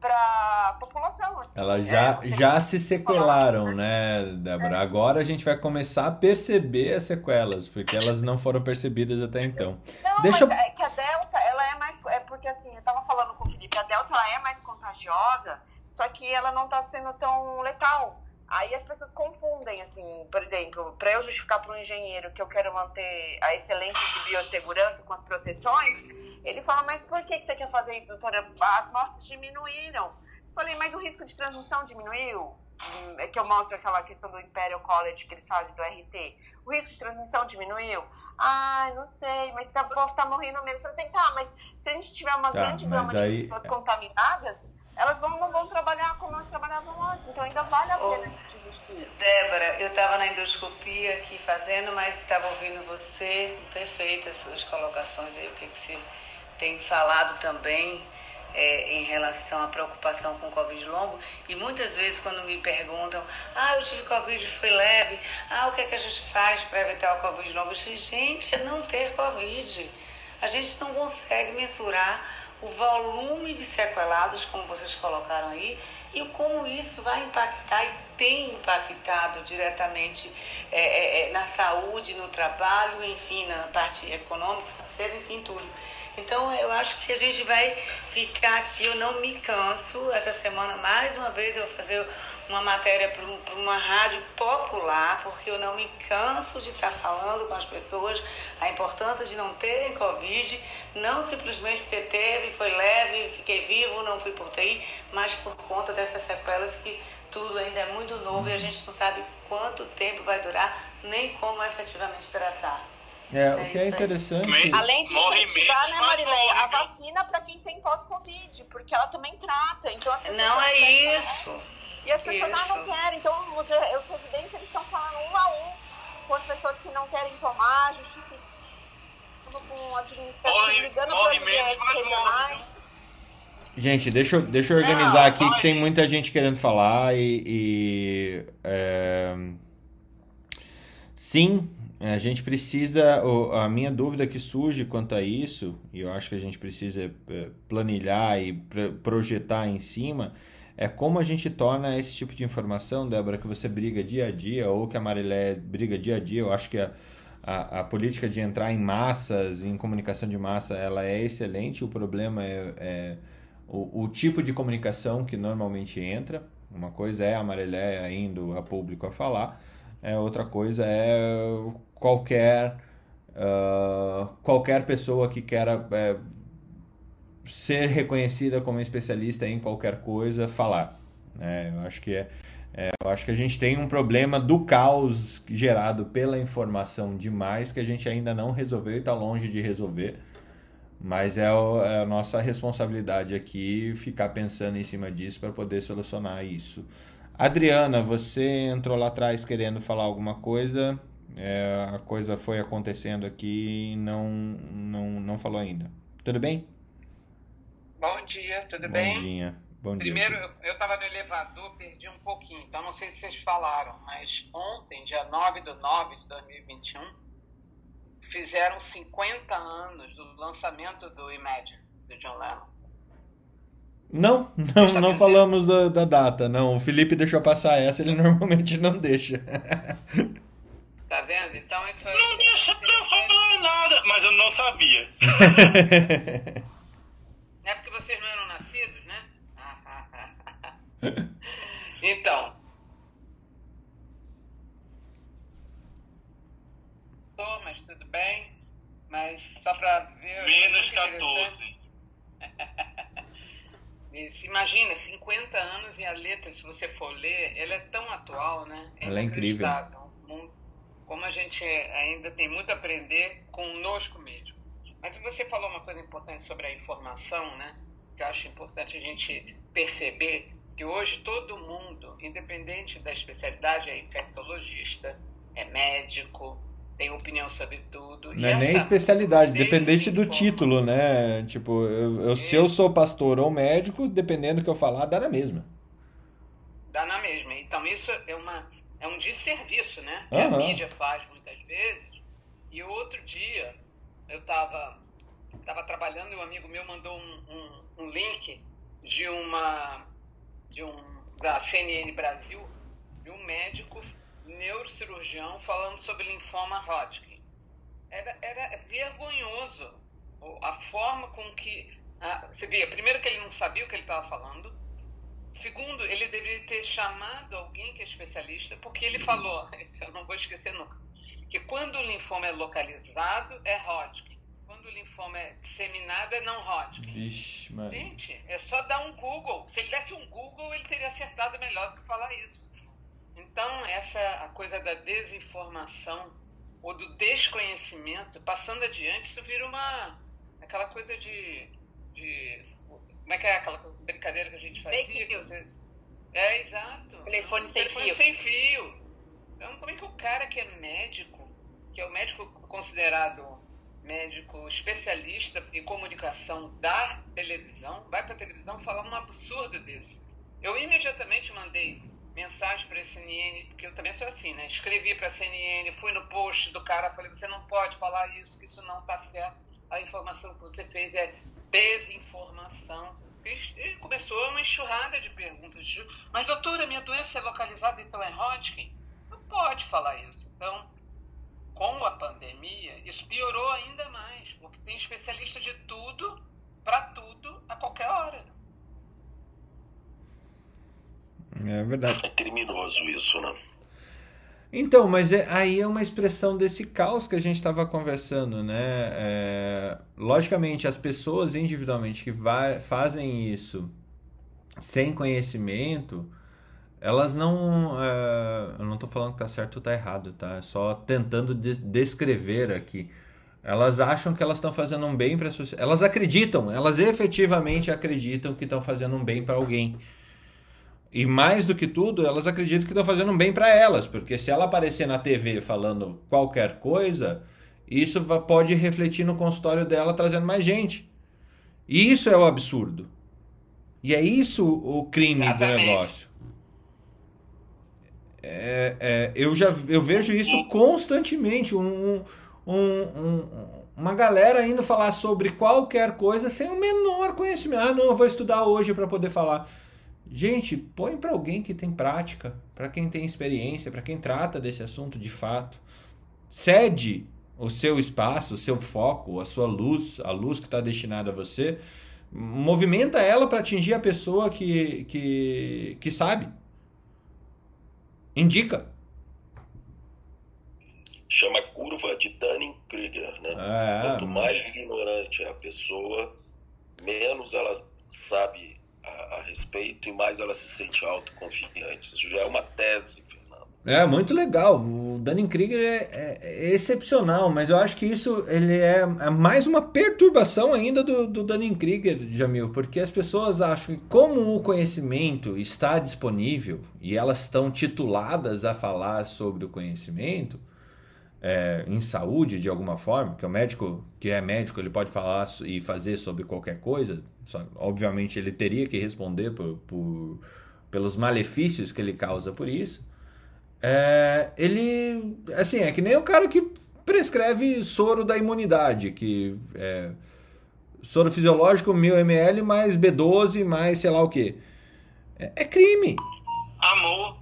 para população. Assim. Elas já, é, já se sequelaram, né, Débora? É. Agora a gente vai começar a perceber as sequelas, porque elas não foram percebidas até então. Não, Deixa mas eu... é que a Delta, ela é mais... É porque, assim, eu tava falando com o Felipe, a Delta ela é mais contagiosa, só que ela não tá sendo tão letal. Aí as pessoas confundem, assim, por exemplo, para eu justificar para um engenheiro que eu quero manter a excelência de biossegurança com as proteções, ele fala, mas por que, que você quer fazer isso, doutora? As mortes diminuíram. Falei, mas o risco de transmissão diminuiu? É que eu mostro aquela questão do Imperial College que eles fazem do RT. O risco de transmissão diminuiu? Ah, não sei, mas tá, o povo tá morrendo menos. Eu falei assim, tá, mas se a gente tiver uma tá, grande gama aí... de pessoas contaminadas, elas vão, não vão trabalhar como nós trabalhávamos antes. Então ainda vale a pena a gente investir. Débora, eu estava na endoscopia aqui fazendo, mas estava ouvindo você, perfeito as suas colocações aí, o que, que você tem falado também. É, em relação à preocupação com o Covid longo. E muitas vezes, quando me perguntam, ah, eu tive Covid foi leve, ah, o que, é que a gente faz para evitar o Covid longo? Eu digo, gente, é não ter Covid. A gente não consegue mensurar o volume de sequelados, como vocês colocaram aí, e como isso vai impactar e tem impactado diretamente é, é, é, na saúde, no trabalho, enfim, na parte econômica, financeira, enfim, tudo. Então, eu acho que a gente vai ficar aqui, eu não me canso, essa semana, mais uma vez, eu vou fazer uma matéria para uma rádio popular, porque eu não me canso de estar falando com as pessoas a importância de não terem Covid, não simplesmente porque teve, foi leve, fiquei vivo, não fui por TI, mas por conta dessas sequelas que tudo ainda é muito novo e a gente não sabe quanto tempo vai durar, nem como efetivamente tratar. É, é, o que é interessante. Além de incentivar, né, Marileia, a vacina para quem tem pós-Covid, porque ela também trata. Então, não é isso. Né? E as pessoas ah, não querem. Então, os evidentes eles estão falando um a um com as pessoas que não querem tomar, justificando com administração, ligando para os regionais. Gente, deixa eu, deixa eu organizar aqui que tem muita gente querendo falar e. e é... Sim, a gente precisa. A minha dúvida que surge quanto a isso, e eu acho que a gente precisa é, planilhar e projetar em cima, é como a gente torna esse tipo de informação, Débora, que você briga dia a dia, ou que a Marilé briga dia a dia. Eu acho que a, a, a, política de entrar em massas, em comunicação de massa, ela é excelente. O problema é, é o, o, tipo de comunicação que normalmente entra. Uma coisa é a Marilé indo a público a falar, é, outra coisa é qualquer, uh, qualquer pessoa que queira. É, ser reconhecida como especialista em qualquer coisa, falar. Né? Eu acho que é, é, eu acho que a gente tem um problema do caos gerado pela informação demais que a gente ainda não resolveu e está longe de resolver. Mas é, o, é, a nossa responsabilidade aqui ficar pensando em cima disso para poder solucionar isso. Adriana, você entrou lá atrás querendo falar alguma coisa, é, a coisa foi acontecendo aqui e não, não, não falou ainda. Tudo bem? Bom dia, tudo Bom bem? Dia. Bom Primeiro, dia. eu estava no elevador, perdi um pouquinho, então não sei se vocês falaram, mas ontem, dia 9 de 9 de 2021, fizeram 50 anos do lançamento do Imagine, do John Lennon. Não, não, não falamos da, da, data, não. O Felipe deixou passar essa, ele normalmente não deixa. Tá vendo? Então isso é. Não deixa pra falar nada, mas eu não sabia. É porque vocês não eram nascidos, né? então. Tô, mas tudo bem. Mas só para ver. Menos 14. Imagina, 50 anos e a letra, se você for ler, ela é tão atual, né? É ela é incrível. Como a gente ainda tem muito a aprender conosco mesmo. Mas você falou uma coisa importante sobre a informação, né? Que eu acho importante a gente perceber que hoje todo mundo, independente da especialidade, é infectologista, é médico, tem opinião sobre tudo. Não é nem especialidade, dependente do título, né? Tipo, eu, eu, se eu sou pastor ou médico, dependendo do que eu falar, dá na mesma. Dá na mesma. Então isso é, uma, é um desserviço, né? Que Aham. a mídia faz muitas vezes. E outro dia, eu estava tava trabalhando e um amigo meu mandou um, um, um link de uma de um da CNN Brasil de um médico neurocirurgião falando sobre linfoma Hodgkin. Era, era vergonhoso a forma com que você via primeiro que ele não sabia o que ele estava falando segundo ele deveria ter chamado alguém que é especialista porque ele falou isso eu não vou esquecer nunca que quando o linfoma é localizado é Hodgkin quando o linfoma é disseminado é não Hodgkin Vixe, mano. Gente, é só dar um Google. Se ele desse um Google, ele teria acertado melhor do que falar isso. Então, essa a coisa da desinformação ou do desconhecimento, passando adiante, isso vira uma aquela coisa de, de como é que é aquela brincadeira que a gente fazia? Fake news. você- É, exato. Telefone sem telefone fio. sem fio. Então, como é que o cara que é médico, que é o médico considerado médico especialista em comunicação da televisão, vai para a televisão falar um absurdo desse? Eu imediatamente mandei mensagem para a CNN, porque eu também sou assim, né? Escrevi para a CNN, fui no post do cara, falei: você não pode falar isso, que isso não está certo. A informação que você fez é desinformação. E começou uma enxurrada de perguntas. Mas, doutora, minha doença é localizada, então é Hodgkin? Não pode falar isso. Então, com a pandemia, isso piorou ainda mais, porque tem especialista de tudo, para tudo, a qualquer hora. É verdade. É criminoso isso, né? Então, mas é- aí é uma expressão desse caos que a gente estava conversando, né? É, logicamente, as pessoas individualmente que vai, fazem isso sem conhecimento, elas não. é, eu não estou falando que tá certo ou tá errado, tá? É só tentando de- descrever aqui. Elas acham que elas estão fazendo um bem para a sociedade. Elas acreditam, elas efetivamente acreditam que estão fazendo um bem para alguém. E mais do que tudo, elas acreditam que estão fazendo um bem para elas, porque se ela aparecer na TV falando qualquer coisa, isso pode refletir no consultório dela trazendo mais gente. E isso é o absurdo. E é isso o crime do Exatamente. negócio. É, é, eu já eu vejo isso constantemente. Um, um- um- uma galera indo falar sobre qualquer coisa sem o menor conhecimento. Ah, não, eu vou estudar hoje para poder falar. Gente, põe para alguém que tem prática, para quem tem experiência, para quem trata desse assunto de fato. Cede o seu espaço, o seu foco, a sua luz, a luz que está destinada a você. Movimenta ela para atingir a pessoa que, que, que sabe. Indica. Chama curva de Dunning-Kruger, né? É, Quanto mais ignorante é a pessoa, menos ela sabe a, a respeito e mais ela se sente autoconfiante. Isso já é uma tese, Fernando. É, muito legal. O Dunning-Kruger é, é- é excepcional, mas eu acho que isso ele é, é mais uma perturbação ainda do, do Dunning-Kruger, Jamil, porque as pessoas acham que como o conhecimento está disponível e elas estão tituladas a falar sobre o conhecimento é, em saúde de alguma forma, que o médico que é médico ele pode falar e fazer sobre qualquer coisa, só- obviamente ele teria que responder por, por- pelos malefícios que ele causa por isso. É, ele, assim, é que nem o cara que prescreve soro da imunidade, que é soro fisiológico 1000 ml mais B12 mais sei lá o que. É, é crime. Amor.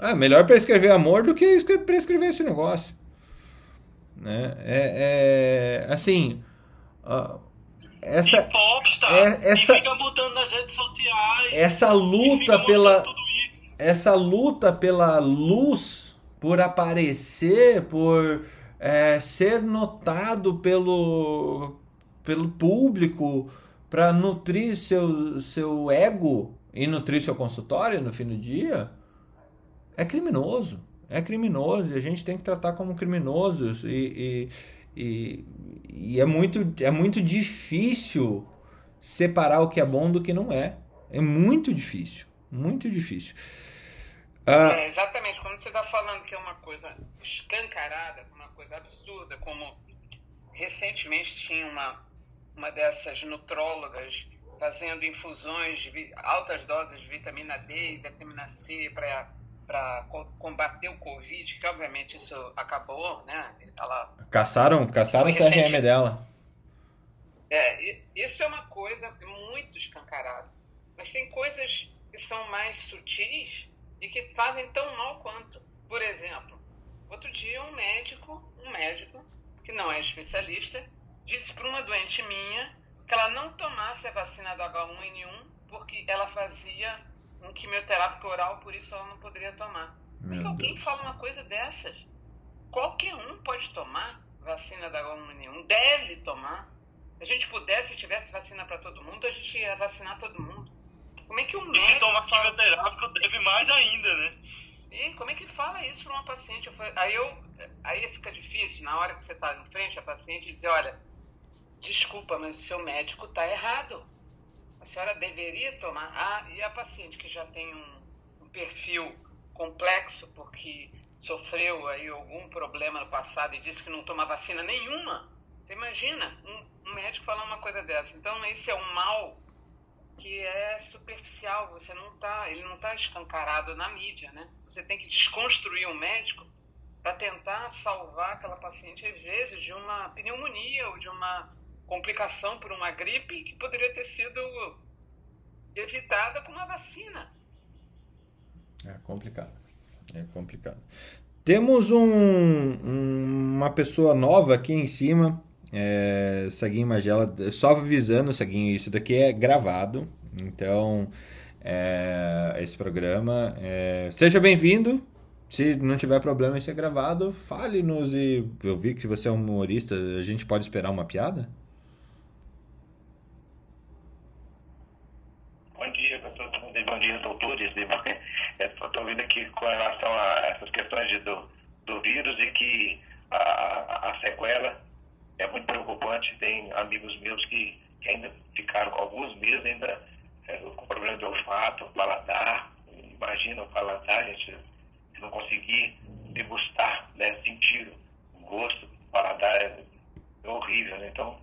É melhor prescrever amor do que escre- prescrever esse negócio. Né? É, é assim, ah, essa, E posta. é- essa- fica botando nas redes sociais. essa luta pela essa luta pela luz, por aparecer, por é, ser notado pelo, pelo público, para nutrir seu, seu ego e nutrir seu consultório no fim do dia, é criminoso. É criminoso e a gente tem que tratar como criminosos e, e, e, e é, muito, é muito difícil separar o que é bom do que não é. É muito difícil. Muito difícil. Ah. É, exatamente, quando você está falando que é uma coisa escancarada, uma coisa absurda, como recentemente tinha uma, uma dessas nutrólogas fazendo infusões de altas doses de vitamina D e vitamina C para combater o Covid, que obviamente isso acabou, né? Ela, caçaram caçaram o CRM dela. É, isso é uma coisa muito escancarada. Mas tem coisas que são mais sutis e que fazem tão mal quanto. Por exemplo, outro dia um médico, um médico que não é especialista, disse para uma doente minha que ela não tomasse a vacina do H1N1 porque ela fazia um quimioterápico oral, por isso ela não poderia tomar. Meu alguém Deus. fala uma coisa dessas? Qualquer um pode tomar vacina da H1N1, deve tomar. Se a gente pudesse, tivesse vacina para todo mundo, a gente ia vacinar todo mundo. Como é que um médico. E se tomar fala... quimioterápico, deve mais ainda, né? E como é que fala isso para uma paciente? Eu falei, aí, eu, aí fica difícil, na hora que você está em frente à paciente, dizer: olha, desculpa, mas o seu médico está errado. Senhora deveria tomar. Ah, e a paciente que já tem um, um perfil complexo, porque sofreu aí algum problema no passado e disse que não toma vacina nenhuma. Você imagina um, um médico falar uma coisa dessa. Então, esse é um mal que é superficial, você não tá, ele não está escancarado na mídia, né? Você tem que desconstruir um médico para tentar salvar aquela paciente às vezes de uma pneumonia ou de uma complicação por uma gripe que poderia ter sido evitada com uma vacina. É complicado. É complicado. Temos um, uma pessoa nova aqui em cima é, Saguinho Magela, só avisando, Saguinho, isso daqui é gravado, então é, esse programa. É, seja bem-vindo. Se não tiver problema em ser gravado, fale-nos e eu vi que você é um humorista, a gente pode esperar uma piada? Bom dia para dia, doutores. Estou ouvindo aqui com relação a essas questões de, do, do vírus e que a, a sequela é muito preocupante. Tem amigos meus que, que ainda ficaram com alguns meses ainda é, com problema de olfato, paladar. Imagina o paladar, gente, não conseguir degustar, né, sentir o gosto, o paladar é, é horrível, né? Então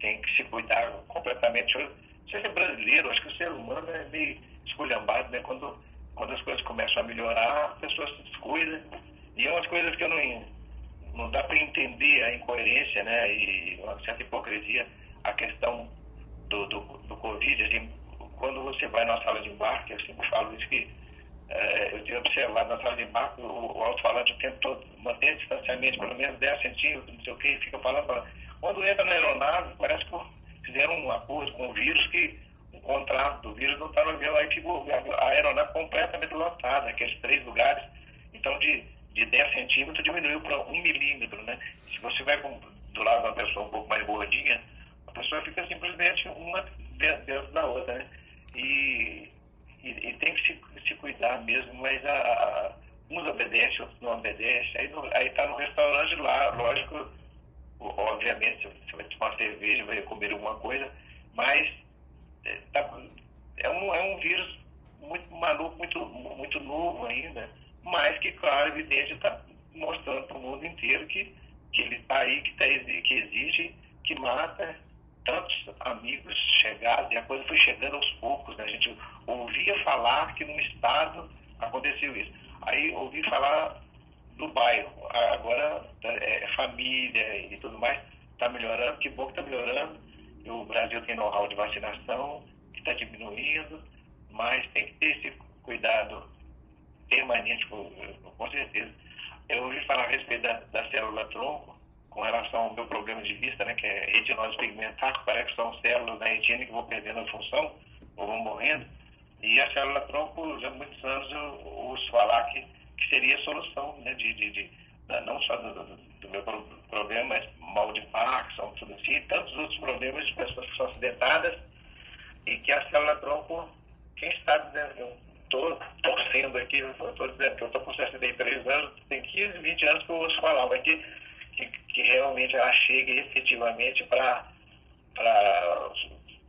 tem que se cuidar completamente. Você é brasileiro, acho que o ser humano é meio esculhambado, né? Quando, quando as coisas começam a melhorar, a pessoa se descuida. E é umas coisas que eu não não dá para entender a incoerência né, e uma certa hipocrisia a questão do, do, do Covid. Assim, quando você vai na sala de embarque, eu sempre falo isso que é, eu tenho observado na sala de embarque, o, o alto-falante o tempo todo mantém distanciamento pelo menos 10 centímetros, não sei o que, fica falando, falando. Quando entra na aeronave, parece que fizeram um acordo com o vírus que contrato do vírus não está no avião, aí fica a aeronave completamente lotada, aqueles três lugares. Então, de de 10 centímetros diminuiu para 1 milímetro, né? Se você vai com, do lado de uma pessoa um pouco mais gordinha, a pessoa fica simplesmente uma dentro da outra, né? E, e, e tem que se, se, cuidar mesmo, mas a, a, uns obedecem, outros não obedecem. Aí, no, aí tá no restaurante lá, lógico, obviamente, você vai tomar cerveja, vai comer alguma coisa, mas é, tá, é, um, é um vírus muito maluco, muito, muito novo ainda mas que, claro, evidente, está mostrando para o mundo inteiro que, que ele está aí, que, tá, que existe, que mata tantos amigos chegados, e a coisa foi chegando aos poucos, né? A gente ouvia falar que num estado aconteceu isso. Aí ouvi falar do bairro, agora é, é família e tudo mais, está melhorando, que bom que está melhorando. O Brasil tem know-how de vacinação, que está diminuindo, mas tem que ter esse cuidado permanente, com, com certeza. Eu ouvi falar a respeito da, da célula tronco, com relação ao meu problema de vista, né, que é retinose pigmentar, parece que são células da retina que vão perdendo a função, ou vão morrendo. E a célula tronco, já há muitos anos eu ouço falar que, que seria a solução, né, de, de, de não só do, do, meu problema, mas mal de Parkinson, tudo e tantos outros problemas de pessoas que são acidentadas, e que a célula tronco, quem sabe, né, estou torcendo aqui, estou dizendo que eu estou com 63 anos, tem 15, 20 anos que eu ouço falar, mas que, que, que realmente ela chegue efetivamente para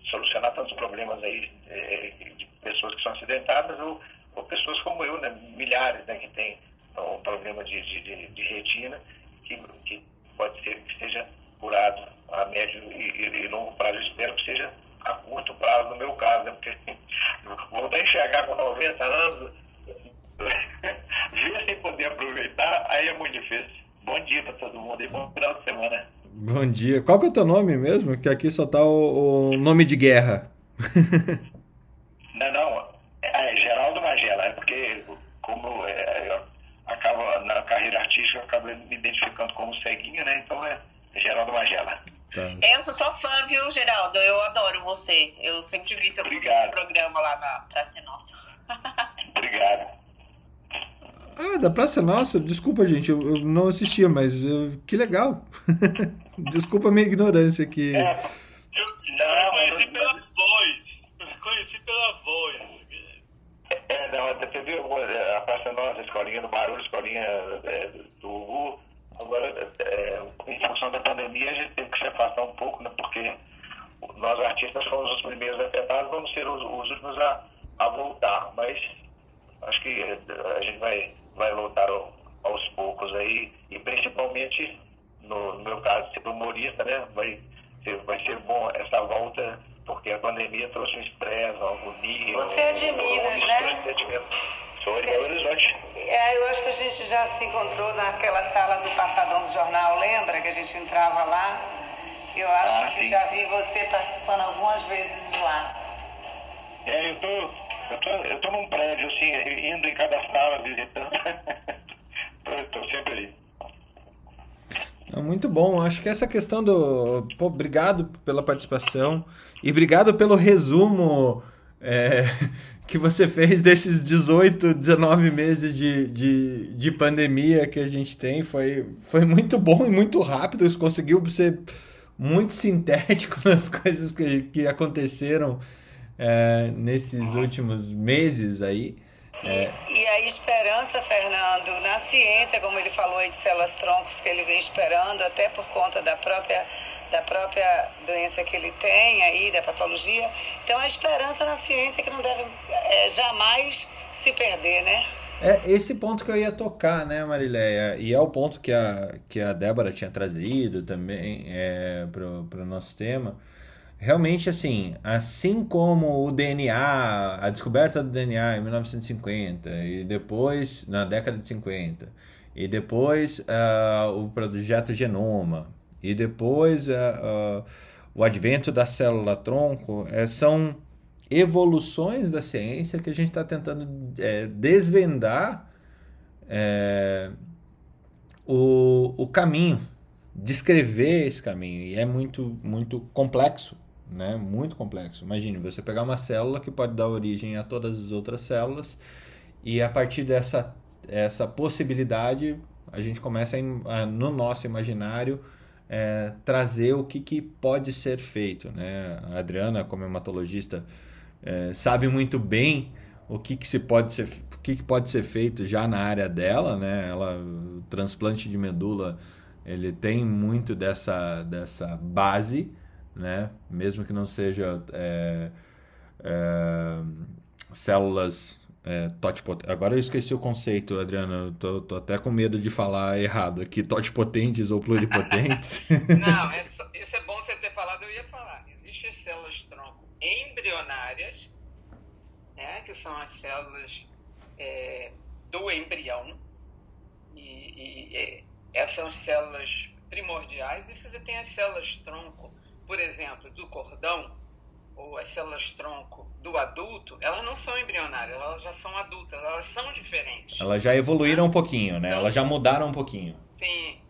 solucionar tantos problemas aí é, de pessoas que são acidentadas ou, por pessoas como eu, né, milhares né, que têm um problema de, de, de retina, que, que pode ser que seja curado a médio e, e longo prazo. Eu espero que seja a curto prazo, no meu caso, né, porque voltar a enxergar com 90 anos, ver sem poder aproveitar, aí é muito difícil. Bom dia para todo mundo e bom final de semana. Bom dia. Qual que é o teu nome mesmo? Que aqui só tá o, o nome de guerra. não, não. É, é Geraldo Magela. É porque, como é, eu acabo, na carreira artística, eu acabo me identificando como ceguinha, né? Então é Geraldo Magela. Tá. Eu sou só fã, viu, Geraldo? Eu adoro você. Eu sempre vi seu programa lá na Praça Nossa. Obrigado. Ah, da Praça Nossa? Desculpa, gente, eu, eu não assistia, mas eu, que legal. Desculpa a minha ignorância aqui. É, eu, eu conheci pela voz. Conheci pela voz. É, não, você viu a Praça Nossa, a escolinha do Barulho, a escolinha é, do Hugo. Agora, é, em função da pandemia, a gente teve que se afastar um pouco, né? Porque nós artistas fomos os primeiros afetados, vamos ser os, os últimos a, a voltar. Mas acho que a gente vai vai voltar aos poucos aí, e principalmente, no, no meu caso, ser humorista, né? Vai vai ser bom essa volta, porque a pandemia trouxe um estresse, uma agonia. Você é de Minas, né? Sou de Belo Horizonte. É, eu acho que a gente já se encontrou naquela sala do Passadão do Jornal, lembra que a gente entrava lá? Eu acho ah, que sim. já vi você participando algumas vezes lá. É, eu tô eu tô, eu tô num prédio, assim, indo em cada sala, visitando. tô, tô sempre aí. É muito bom. Acho que essa questão do. Pô, obrigado pela participação e obrigado pelo resumo é, que você fez desses 18, 19 meses de, de, de pandemia que a gente tem. Foi, foi muito bom e muito rápido. Você conseguiu ser muito sintético nas coisas que, que aconteceram é, nesses últimos meses aí. É... E, e, a esperança, Fernando, na ciência, como ele falou aí de células troncos, que ele vem esperando, até por conta da própria, da própria doença que ele tem aí, da patologia. Então, a esperança na ciência que não deve é, jamais se perder, né? É esse ponto que eu ia tocar, né, Marileia? E é o ponto que a, que a Débora tinha trazido também é, para o nosso tema realmente assim, assim como o DNA, a descoberta do DNA em 1950 e depois na década de 50 e depois uh, o projeto Genoma e depois uh, uh, o advento da célula tronco uh, são evoluções da ciência que a gente está tentando é, desvendar é, o, o caminho descrever esse caminho. E é muito muito complexo né? Muito complexo. Imagine você pegar uma célula que pode dar origem a todas as outras células e a partir dessa essa possibilidade a gente começa a, no nosso imaginário é, trazer o que, que pode ser feito, né? A Adriana, como hematologista, é, sabe muito bem o que, que se pode ser o que, que pode ser feito já na área dela, né? Ela o transplante de medula ele tem muito dessa dessa base né? mesmo que não seja é, é, células é, totipotentes. Agora eu esqueci o conceito, Adriano. Tô, tô até com medo de falar errado aqui, totipotentes ou pluripotentes. não, é só, isso é bom você ter falado, eu ia falar. Existem células tronco embrionárias, né, que são as células é, do embrião, e, e, e essas são as células primordiais, e você tem as células tronco por exemplo, do cordão, ou as células tronco do adulto, elas não são embrionárias, elas já são adultas, elas são diferentes. Elas já evoluíram um pouquinho, né? Então, elas já mudaram um pouquinho. Sim.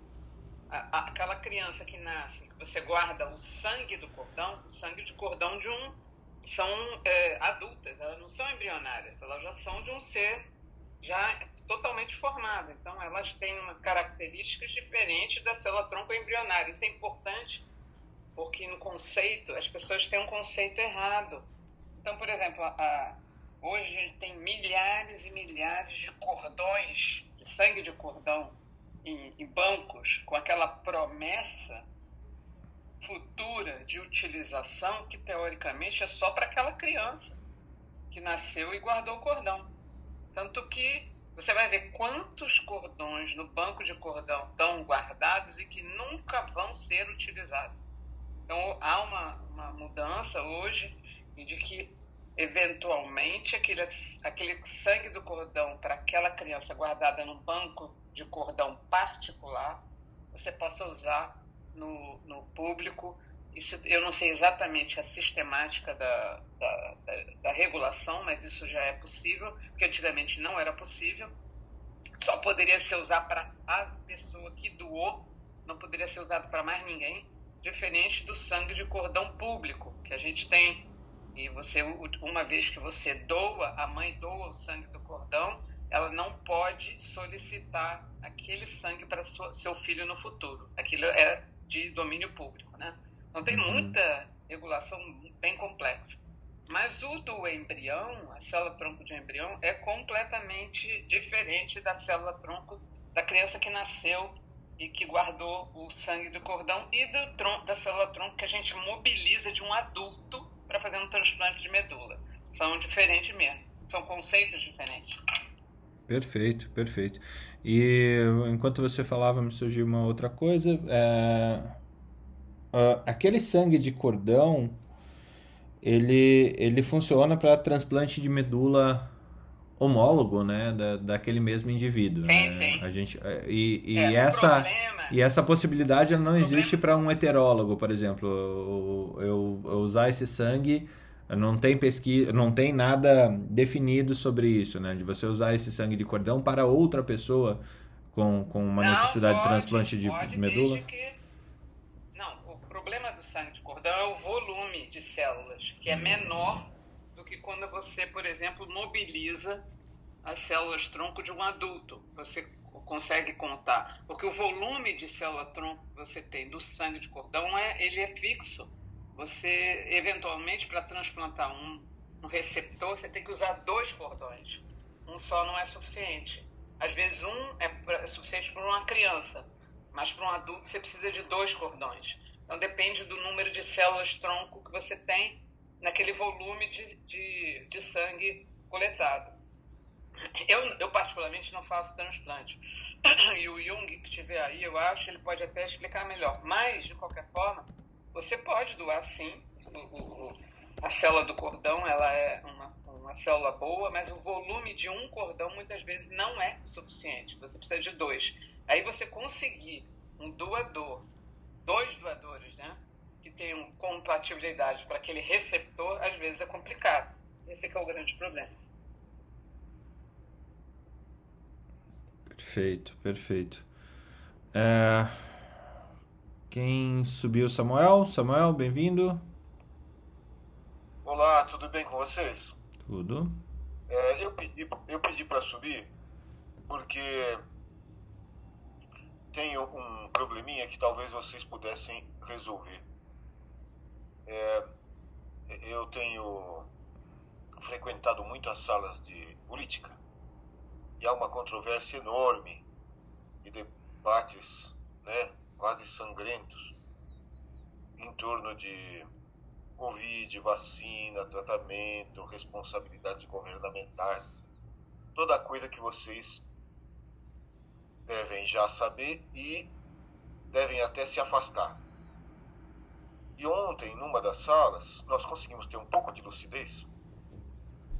A, a, aquela criança que nasce, que você guarda o sangue do cordão, o sangue de cordão de um. são é, adultas, elas não são embrionárias, elas já são de um ser já totalmente formado. Então, elas têm uma características diferentes da célula tronco embrionária. Isso é importante porque no conceito, as pessoas têm um conceito errado. Então, por exemplo, a, hoje tem milhares e milhares de cordões, de sangue de cordão, em, em bancos, com aquela promessa futura de utilização que, teoricamente, é só para aquela criança que nasceu e guardou o cordão. Tanto que você vai ver quantos cordões no banco de cordão estão guardados e que nunca vão ser utilizados. Então há uma, uma mudança hoje de que eventualmente aquele, aquele sangue do cordão para aquela criança guardada no banco de cordão particular, você possa usar no, no público. Isso, eu não sei exatamente a sistemática da, da, da, da regulação, mas isso já é possível, porque antigamente não era possível. Só poderia ser usado para a pessoa que doou, não poderia ser usado para mais ninguém, diferente do sangue de cordão público, que a gente tem. E você, uma vez que você doa, a mãe doa o sangue do cordão, ela não pode solicitar aquele sangue para seu filho no futuro. Aquilo é de domínio público, né? Então tem uhum. muita regulação bem complexa. Mas o do embrião, a célula tronco de embrião, é completamente diferente da célula tronco da criança que nasceu e que guardou o sangue do cordão e do tronco, da célula tronco que a gente mobiliza de um adulto para fazer um transplante de medula. São diferentes mesmo, são conceitos diferentes. Perfeito, perfeito. E enquanto você falava, me surgiu uma outra coisa. É, uh, aquele sangue de cordão, ele, ele funciona para transplante de medula homólogo, né, da, daquele mesmo indivíduo. Sim, né? sim. A gente, é, e, e, é, essa, e essa possibilidade não existe para um heterólogo, por exemplo. Eu, eu, usar esse sangue não tem pesquisa, não tem nada definido sobre isso, né? De você usar esse sangue de cordão para outra pessoa com, com uma não, necessidade pode, de transplante de pode, medula? Que... Não, o problema do sangue de cordão é o volume de células, que é Hum. menor quando você, por exemplo, mobiliza as células tronco de um adulto. Você consegue contar, porque o volume de célula tronco que você tem do sangue de cordão é ele é fixo. Você eventualmente para transplantar um, um, receptor você tem que usar dois cordões. Um só não é suficiente. Às vezes um é, pra, é suficiente para uma criança mas para um adulto você precisa de dois cordões. Então depende do número de células tronco que você tem naquele volume de, de, de sangue coletado eu, eu particularmente não faço transplante e o Jung que estiver aí eu acho ele pode até explicar melhor mas de qualquer forma você pode doar sim. O, o, a célula do cordão ela é uma, uma célula boa, mas o volume de um cordão muitas vezes não é suficiente. Você precisa de dois. Aí você conseguir um doador, dois doadores, né? Que tenham compatibilidade para aquele receptor, às vezes é complicado. Esse é o grande problema. Perfeito, perfeito. É... Quem subiu? Samuel? Samuel, bem-vindo. Olá, tudo bem com vocês? Tudo. É, eu pedi, eu pedi para subir porque tenho um probleminha que talvez vocês pudessem resolver. É, eu tenho frequentado muito as salas de política e há uma controvérsia enorme e debates, né, quase sangrentos em torno de Covid, vacina, tratamento, responsabilidades governamentais, toda coisa que vocês devem já saber e devem até se afastar. E ontem, numa das salas, nós conseguimos ter um pouco de lucidez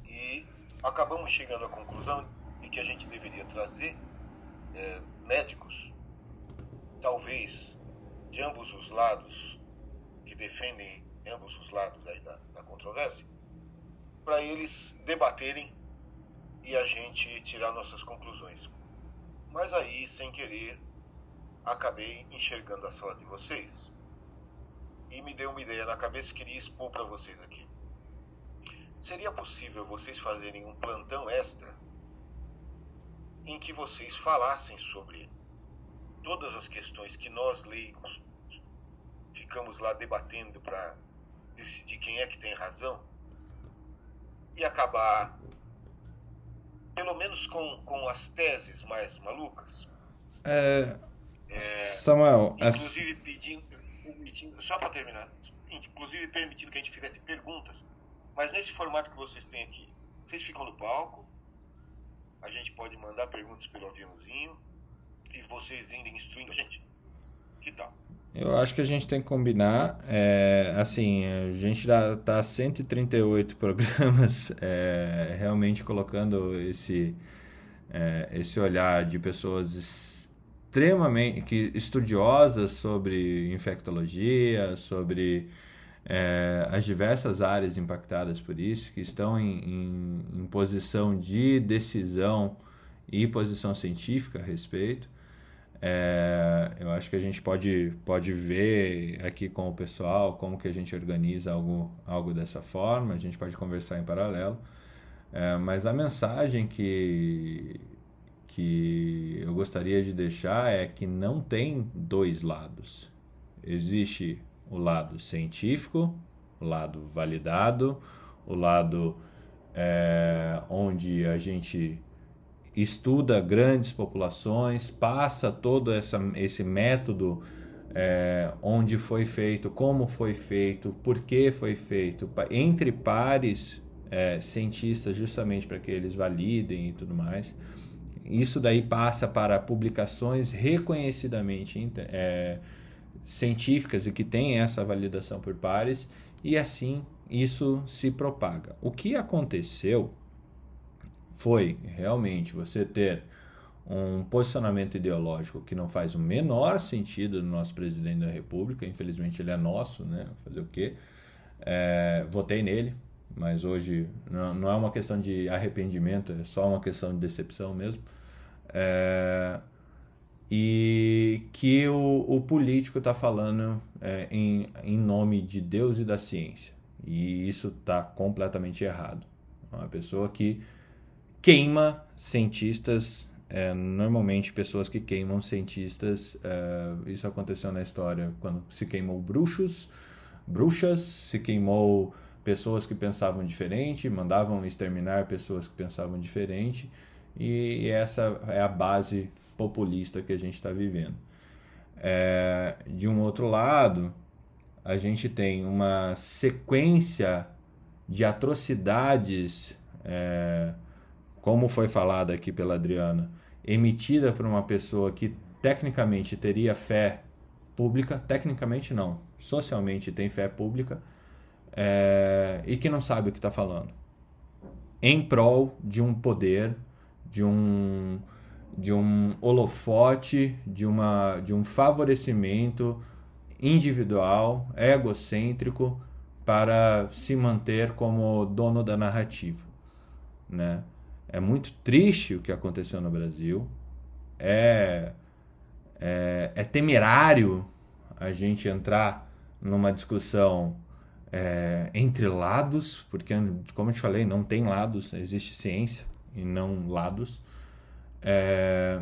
e acabamos chegando à conclusão de que a gente deveria trazer é, médicos talvez de ambos os lados que defendem ambos os lados aí da, da controvérsia, para eles debaterem e a gente tirar nossas conclusões. Mas aí, sem querer, acabei enxergando a sala de vocês e me deu uma ideia na cabeça que queria expor para vocês aqui. Seria possível vocês fazerem um plantão extra em que vocês falassem sobre todas as questões que nós leigos ficamos lá debatendo para decidir quem é que tem razão e acabar pelo menos com, com as teses mais malucas. É, é, Samuel, inclusive as... pedindo, permitindo, só para terminar, inclusive permitindo que a gente fizesse perguntas, mas nesse formato que vocês têm aqui, vocês ficam no palco A gente pode mandar perguntas pelo aviãozinho e vocês irem instruindo a gente. Que tal? Eu acho que a gente tem que combinar, é, assim, a gente está 138 programas é, realmente colocando esse, é, esse olhar de pessoas extremamente que, estudiosas sobre infectologia, sobre é, as diversas áreas impactadas por isso, que estão em, em, em posição de decisão e posição científica a respeito. É, eu acho que a gente pode, pode ver aqui com o pessoal como que a gente organiza algo, algo dessa forma, a gente pode conversar em paralelo. É, mas a mensagem que, que eu gostaria de deixar é que não tem dois lados. Existe o lado científico, o lado validado, o lado é, onde a gente estuda grandes populações, passa todo essa, esse método é, onde foi feito, como foi feito, por que foi feito, entre pares é, cientistas, justamente para que eles validem e tudo mais. Isso daí passa para publicações reconhecidamente é, científicas e que têm essa validação por pares, e assim isso se propaga. O que aconteceu foi realmente você ter um posicionamento ideológico que não faz o menor sentido no nosso presidente da República, infelizmente ele é nosso, né? Fazer o quê? É, votei nele, mas hoje não, não, é uma questão de arrependimento, é só uma questão de decepção mesmo. É, e que o, o político está falando é, em, em nome de Deus e da ciência. E isso está completamente errado. Uma pessoa que queima cientistas, é, normalmente pessoas que queimam cientistas. É, isso aconteceu na história quando se queimou bruxos, bruxas, se queimou pessoas que pensavam diferente, mandavam exterminar pessoas que pensavam diferente, e essa é a base populista que a gente está vivendo. É, de um outro lado, a gente tem uma sequência de atrocidades. É, como foi falado aqui pela Adriana, emitida por uma pessoa que tecnicamente teria fé pública, tecnicamente não, socialmente tem fé pública, é, e que não sabe o que está falando, em prol de um poder, de um, de um holofote, de, uma, de um favorecimento individual, egocêntrico, para se manter como dono da narrativa, né? É muito triste o que aconteceu no Brasil. É, é, é temerário a gente entrar numa discussão é, entre lados, porque, como eu te falei, não tem lados, existe ciência e não lados. É,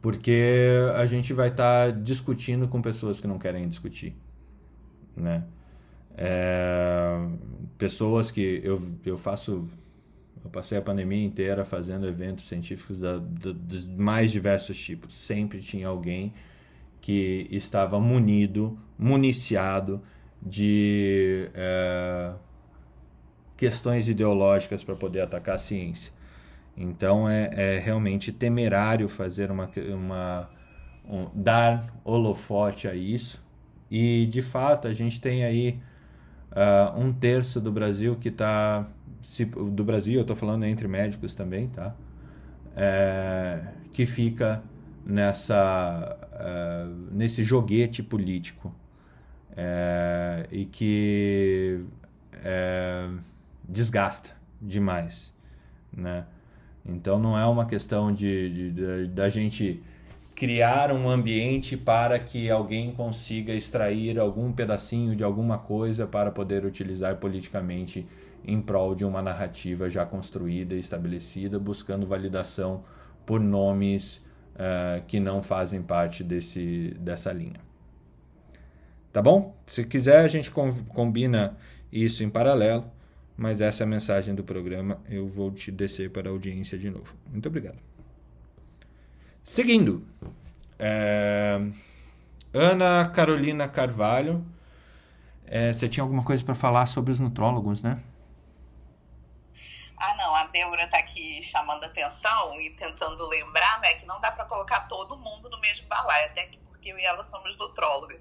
porque a gente vai estar tá discutindo com pessoas que não querem discutir. Né? É, pessoas que eu, eu faço eu passei a pandemia inteira fazendo eventos científicos da, da, dos mais diversos tipos. Sempre tinha alguém que estava munido, municiado de é, questões ideológicas para poder atacar a ciência. Então é, é realmente temerário fazer uma, uma um, dar holofote a isso. E de fato a gente tem aí uh, um terço do Brasil que está do Brasil, eu estou falando entre médicos também, tá? É, que fica nessa uh, nesse joguete político é, e que é, desgasta demais, né? Então não é uma questão de, da gente criar um ambiente para que alguém consiga extrair algum pedacinho de alguma coisa para poder utilizar politicamente em prol de uma narrativa já construída e estabelecida, buscando validação por nomes uh, que não fazem parte desse, dessa linha. Tá bom? Se quiser, a gente combina isso em paralelo, mas essa é a mensagem do programa. Eu vou te descer para a audiência de novo. Muito obrigado. Seguindo, é... Ana Carolina Carvalho. É, você tinha alguma coisa para falar sobre os nutrólogos, né? Ah, não. A Débora está aqui chamando atenção e tentando lembrar, né, que não dá para colocar todo mundo no mesmo balaio, até que porque eu e ela somos nutrólogas.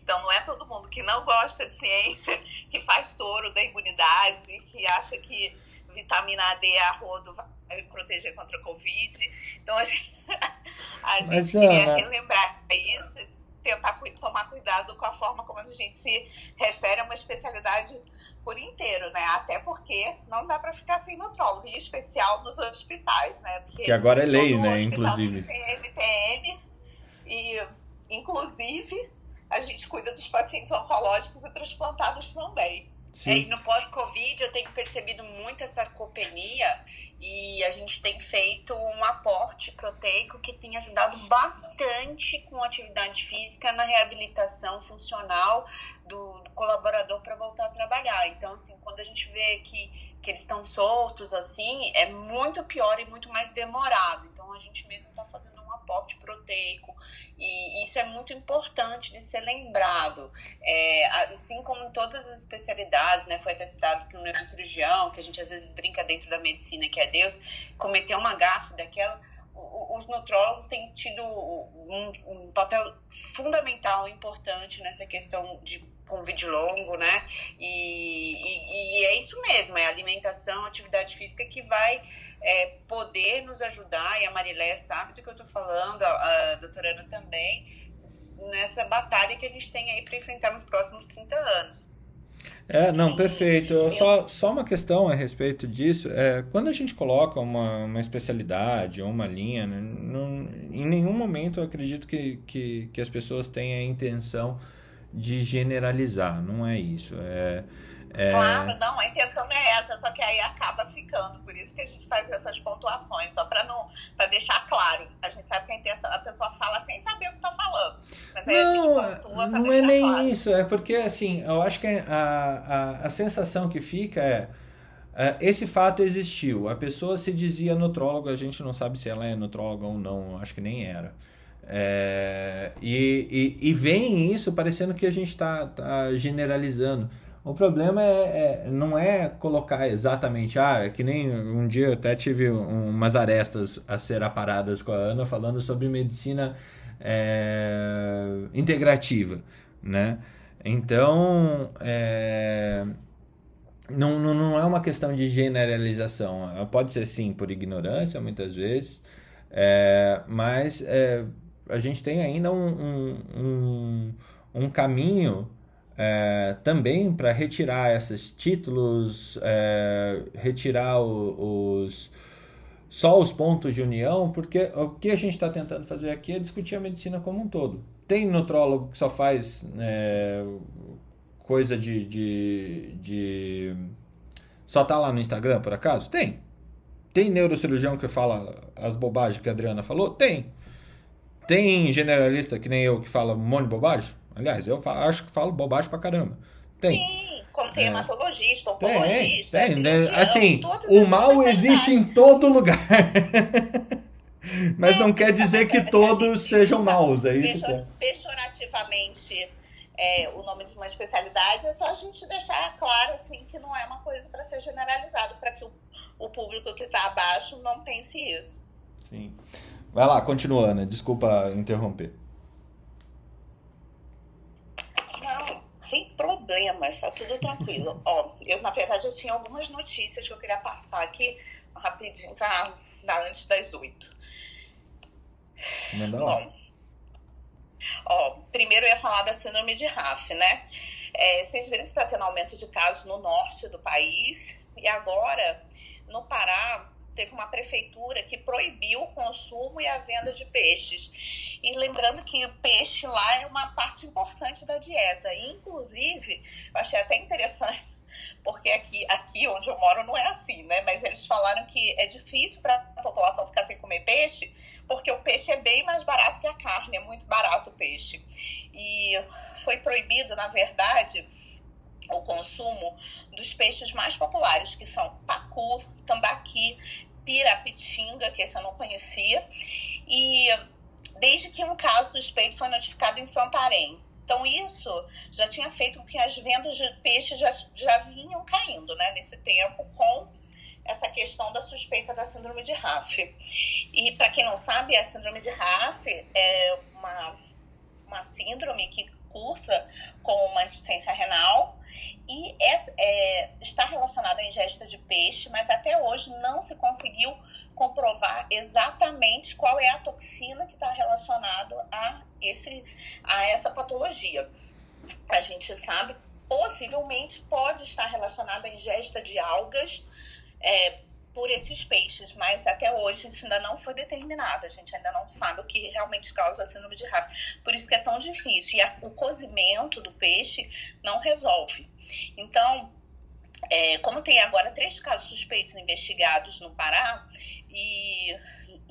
Então não é todo mundo que não gosta de ciência, que faz soro da imunidade, que acha que vitamina D a rodo vai proteger contra a Covid. Então a gente, a gente Mas, queria Ana... relembrar isso, tentar tomar cuidado com a forma como a gente se refere a uma especialidade por inteiro, né? Até porque não dá para ficar sem nutrólogo, em especial nos hospitais, né? Porque que agora é lei, né? Inclusive. Tem MTM e, inclusive, a gente cuida dos pacientes oncológicos e transplantados também. Sim. É, e no pós-Covid eu tenho percebido muito essa sarcopenia e a gente tem feito um aporte proteico que tem ajudado bastante com atividade física na reabilitação funcional do, do colaborador para voltar a trabalhar. Então, assim, quando a gente vê que, que eles estão soltos, assim, é muito pior e muito mais demorado. Então, a gente mesmo está fazendo aporte proteico e isso é muito importante de ser lembrado. É, assim como em todas as especialidades, né, foi até citado que um neurocirurgião, que a gente às vezes brinca dentro da medicina, que é Deus, cometeu uma gafe daquela os nutrólogos têm tido um, um, papel fundamental, importante nessa questão de convite longo, né? E, e, e, é isso mesmo, é alimentação, atividade física que vai é, poder nos ajudar, e a Marilé sabe do que eu estou falando, a, a doutora Ana também, nessa batalha que a gente tem aí para enfrentar nos próximos 30 anos. É, não, Sim. perfeito. Só, só uma questão a respeito disso. É, quando a gente coloca uma, uma especialidade ou uma linha, né, não, em nenhum momento eu acredito que, que, que as pessoas tenham a intenção de generalizar. Não é isso. É, é... Claro, não, a intenção não é essa, só que aí acaba ficando. Por isso que a gente faz essas pontuações, só para não para deixar claro. A gente sabe que a, intenção, a pessoa fala sem saber o que está falando. Mas aí não, a gente pontua Não é nem claro. isso, é porque assim, eu acho que a, a, a sensação que fica é. Uh, esse fato existiu. A pessoa se dizia nutróloga, a gente não sabe se ela é nutróloga ou não, acho que nem era. É, e, e, e, vem isso parecendo que a gente está tá generalizando. O problema é, é, não é colocar exatamente, ah, é que nem um dia eu até tive umas arestas a ser aparadas com a Ana falando sobre medicina é, integrativa, né? Então, é, não, não, não é uma questão de generalização. Pode ser sim por ignorância, muitas vezes, é, mas é, a gente tem ainda um, um, um, um caminho é, também para retirar esses títulos, é, retirar o, os só os pontos de união, porque o que a gente está tentando fazer aqui é discutir a medicina como um todo. Tem nutrólogo que só faz é, coisa de, de, de. Só tá lá no Instagram, por acaso? Tem. Tem neurocirurgião que fala as bobagens que a Adriana falou? Tem. Tem generalista que nem eu que fala um monte de bobagem? Aliás, eu falo, acho que falo bobagem pra caramba. Tem. Sim, como tem é. hematologista, oncologista, tem, tem, né? Assim, o mal existe em todo lugar. Mas é, não quer dizer que todos sejam maus, é isso? Pejor, pejorativamente é, o nome de uma especialidade, é só a gente deixar claro assim, que não é uma coisa para ser generalizado, para que o, o público que está abaixo não pense isso. Sim. Vai lá, continua, Ana. Desculpa interromper. Sem problemas, tá tudo tranquilo. Ó, eu, na verdade, eu tinha algumas notícias que eu queria passar aqui rapidinho para dar antes das oito. Manda lá. Bom, ó, primeiro eu ia falar da síndrome de RAF, né? É, vocês viram que está tendo aumento de casos no norte do país e agora no Pará teve uma prefeitura que proibiu o consumo e a venda de peixes. E lembrando que o peixe lá é uma parte importante da dieta. inclusive, eu achei até interessante, porque aqui, aqui onde eu moro não é assim, né? Mas eles falaram que é difícil para a população ficar sem comer peixe, porque o peixe é bem mais barato que a carne, é muito barato o peixe. E foi proibido, na verdade, o consumo dos peixes mais populares, que são pacu, tambaqui, pirapitinga, que esse eu não conhecia, e desde que um caso suspeito foi notificado em Santarém. Então, isso já tinha feito com que as vendas de peixe já, já vinham caindo né, nesse tempo, com essa questão da suspeita da síndrome de RAF. E para quem não sabe, a síndrome de RAF é uma, uma síndrome que cursa com uma insuficiência renal é, está relacionada à ingesta de peixe, mas até hoje não se conseguiu comprovar exatamente qual é a toxina que está relacionada a, esse, a essa patologia. A gente sabe possivelmente pode estar relacionada à ingesta de algas é, por esses peixes, mas até hoje isso ainda não foi determinado. A gente ainda não sabe o que realmente causa a síndrome de RAF. Por isso que é tão difícil. E a, o cozimento do peixe não resolve. Então, é, como tem agora três casos suspeitos investigados no Pará, e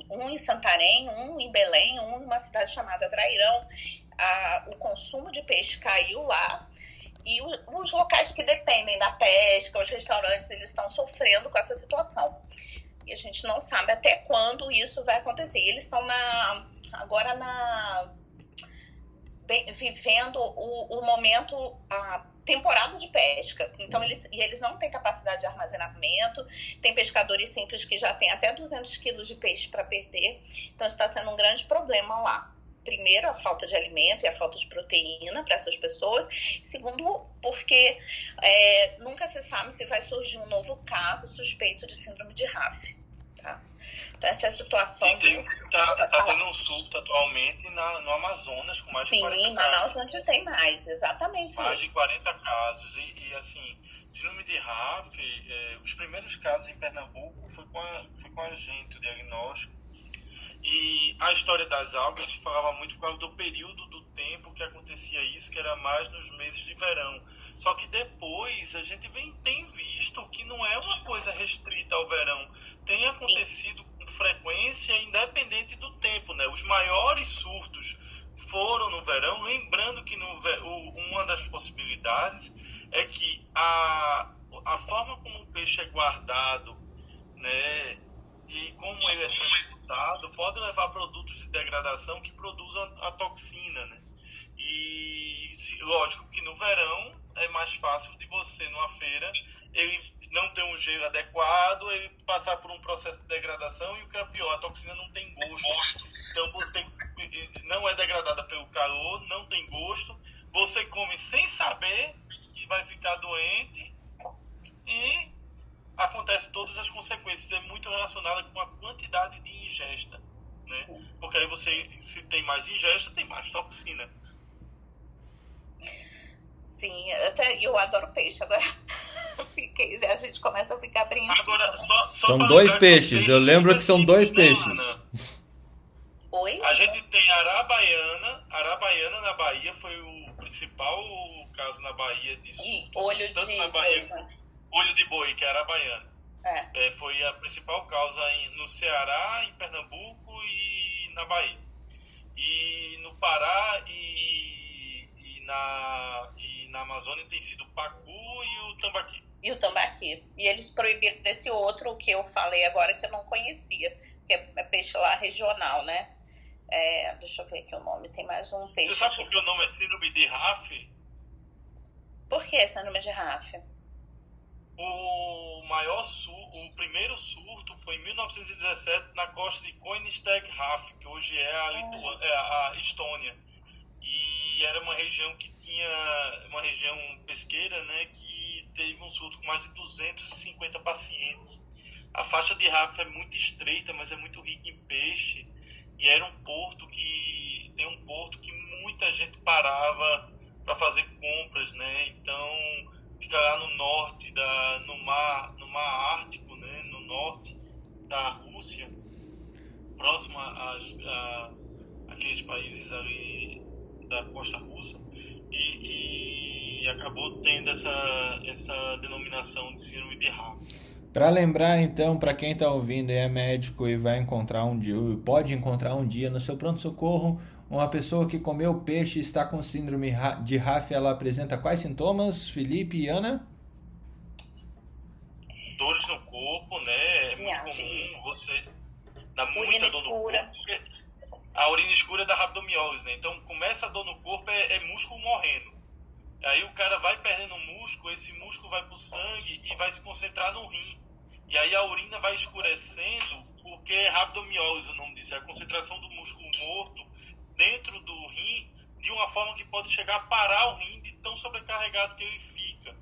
um em Santarém, um em Belém, um em uma cidade chamada Trairão, a, o consumo de peixe caiu lá e os locais que dependem da pesca, os restaurantes, eles estão sofrendo com essa situação. E a gente não sabe até quando isso vai acontecer. Eles estão na, agora na bem, vivendo o, o, momento, a temporada de pesca. Então, eles, e eles não têm capacidade de armazenamento. Tem pescadores simples que já têm até 200 quilos de peixe para perder. Então, está sendo um grande problema lá primeiro, a falta de alimento e a falta de proteína para essas pessoas. Segundo, porque é, nunca se sabe se vai surgir um novo caso suspeito de síndrome de RAF. Tá? Então, essa é a situação. Está tá, tá tendo um surto atualmente na, no Amazonas, com mais de Sim, 40 casos. Sim, Manaus onde tem mais, exatamente mais isso. de 40 casos. E, e assim, síndrome de RAF, é, os primeiros casos em Pernambuco foi com a, foi com a gente, o diagnóstico e a história das algas se falava muito por causa do período do tempo que acontecia isso, que era mais nos meses de verão. Só que depois a gente vem, tem visto que não é uma coisa restrita ao verão. Tem acontecido com frequência, independente do tempo. Né? Os maiores surtos foram no verão, lembrando que no, uma das possibilidades é que a, a forma como o peixe é guardado né, e como ele é transportado pode levar produtos de degradação que produzam a toxina, né? E lógico que no verão é mais fácil de você numa feira ele não ter um gelo adequado, ele passar por um processo de degradação e o que é pior, a toxina não tem gosto. Então você não é degradada pelo calor, não tem gosto, você come sem saber que vai ficar doente e acontece todas as consequências. É muito relacionada com a quantidade de ingesta. Né? Porque aí você, se tem mais ingesta, tem mais toxina. Sim, eu, até, eu adoro peixe. Agora a gente começa a ficar brincando. Agora, só, só são dois peixes. Eu lembro que são dois peixes. Oi? A gente tem Arabaiana. Arabaiana na Bahia foi o principal caso na Bahia disso. E olho de na Bahia, olho de boi, que era a baiana. É. É, foi a principal causa em, no Ceará, em Pernambuco e na Bahia. E no Pará e, e, na, e na Amazônia tem sido o pacu e o tambaqui. E o tambaqui. E eles proibiram esse outro que eu falei agora que eu não conhecia, que é, é peixe lá regional, né? É, deixa eu ver aqui o nome, tem mais um peixe. Você sabe por que o nome é síndrome de RAF? Por que síndrome de RAF? O maior surto, o primeiro surto foi em 1917 na costa de Koenigsegg-Raf, que hoje é a, Litu... é a Estônia. E era uma região que tinha uma região pesqueira, né, que teve um surto com mais de 250 pacientes. A faixa de Raf é muito estreita, mas é muito rica em peixe. E era um porto que tem um porto que muita gente parava para fazer compras, né? Então fica lá no norte da no mar no mar Ártico né? No norte da Rússia próximo a, a aqueles países ali da costa russa. E, e acabou tendo essa essa denominação de síndrome de Raf para lembrar então para quem está ouvindo e é médico e vai encontrar um dia pode encontrar um dia no seu pronto socorro uma pessoa que comeu peixe e está com síndrome de RAF, ela apresenta quais sintomas, Felipe e Ana? Dores no corpo, né? É muito comum você dar muita dor no corpo. A urina escura é da rabdomiólise, né? Então começa a dor no corpo, é, é músculo morrendo. Aí o cara vai perdendo músculo, esse músculo vai pro sangue e vai se concentrar no rim. E aí a urina vai escurecendo, porque é rabdomiólise o nome disso, é a concentração do músculo morto dentro do rim, de uma forma que pode chegar a parar o rim de tão sobrecarregado que ele fica.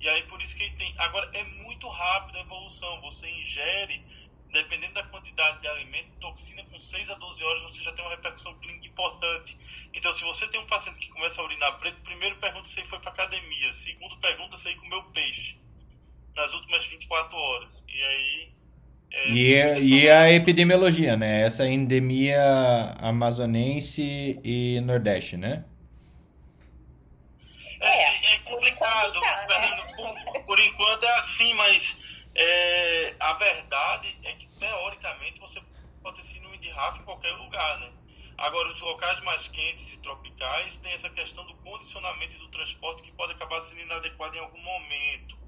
E aí por isso que ele tem. Agora é muito rápido a evolução. Você ingere, dependendo da quantidade de alimento, toxina com 6 a 12 horas você já tem uma repercussão clínica importante. Então se você tem um paciente que começa a urinar preto, primeiro pergunta se ele foi para academia, segundo pergunta se ele comeu peixe nas últimas 24 horas. E aí é, E, a- e a epidemiologia, né? Essa endemia amazonense e nordeste, né? É, é complicado, complicado, né? Fernando. Por, por enquanto é assim, mas é, a verdade é que teoricamente você pode ter síndrome de Rafa em qualquer lugar, né? Agora, os locais mais quentes e tropicais tem essa questão do condicionamento e do transporte que pode acabar sendo inadequado em algum momento.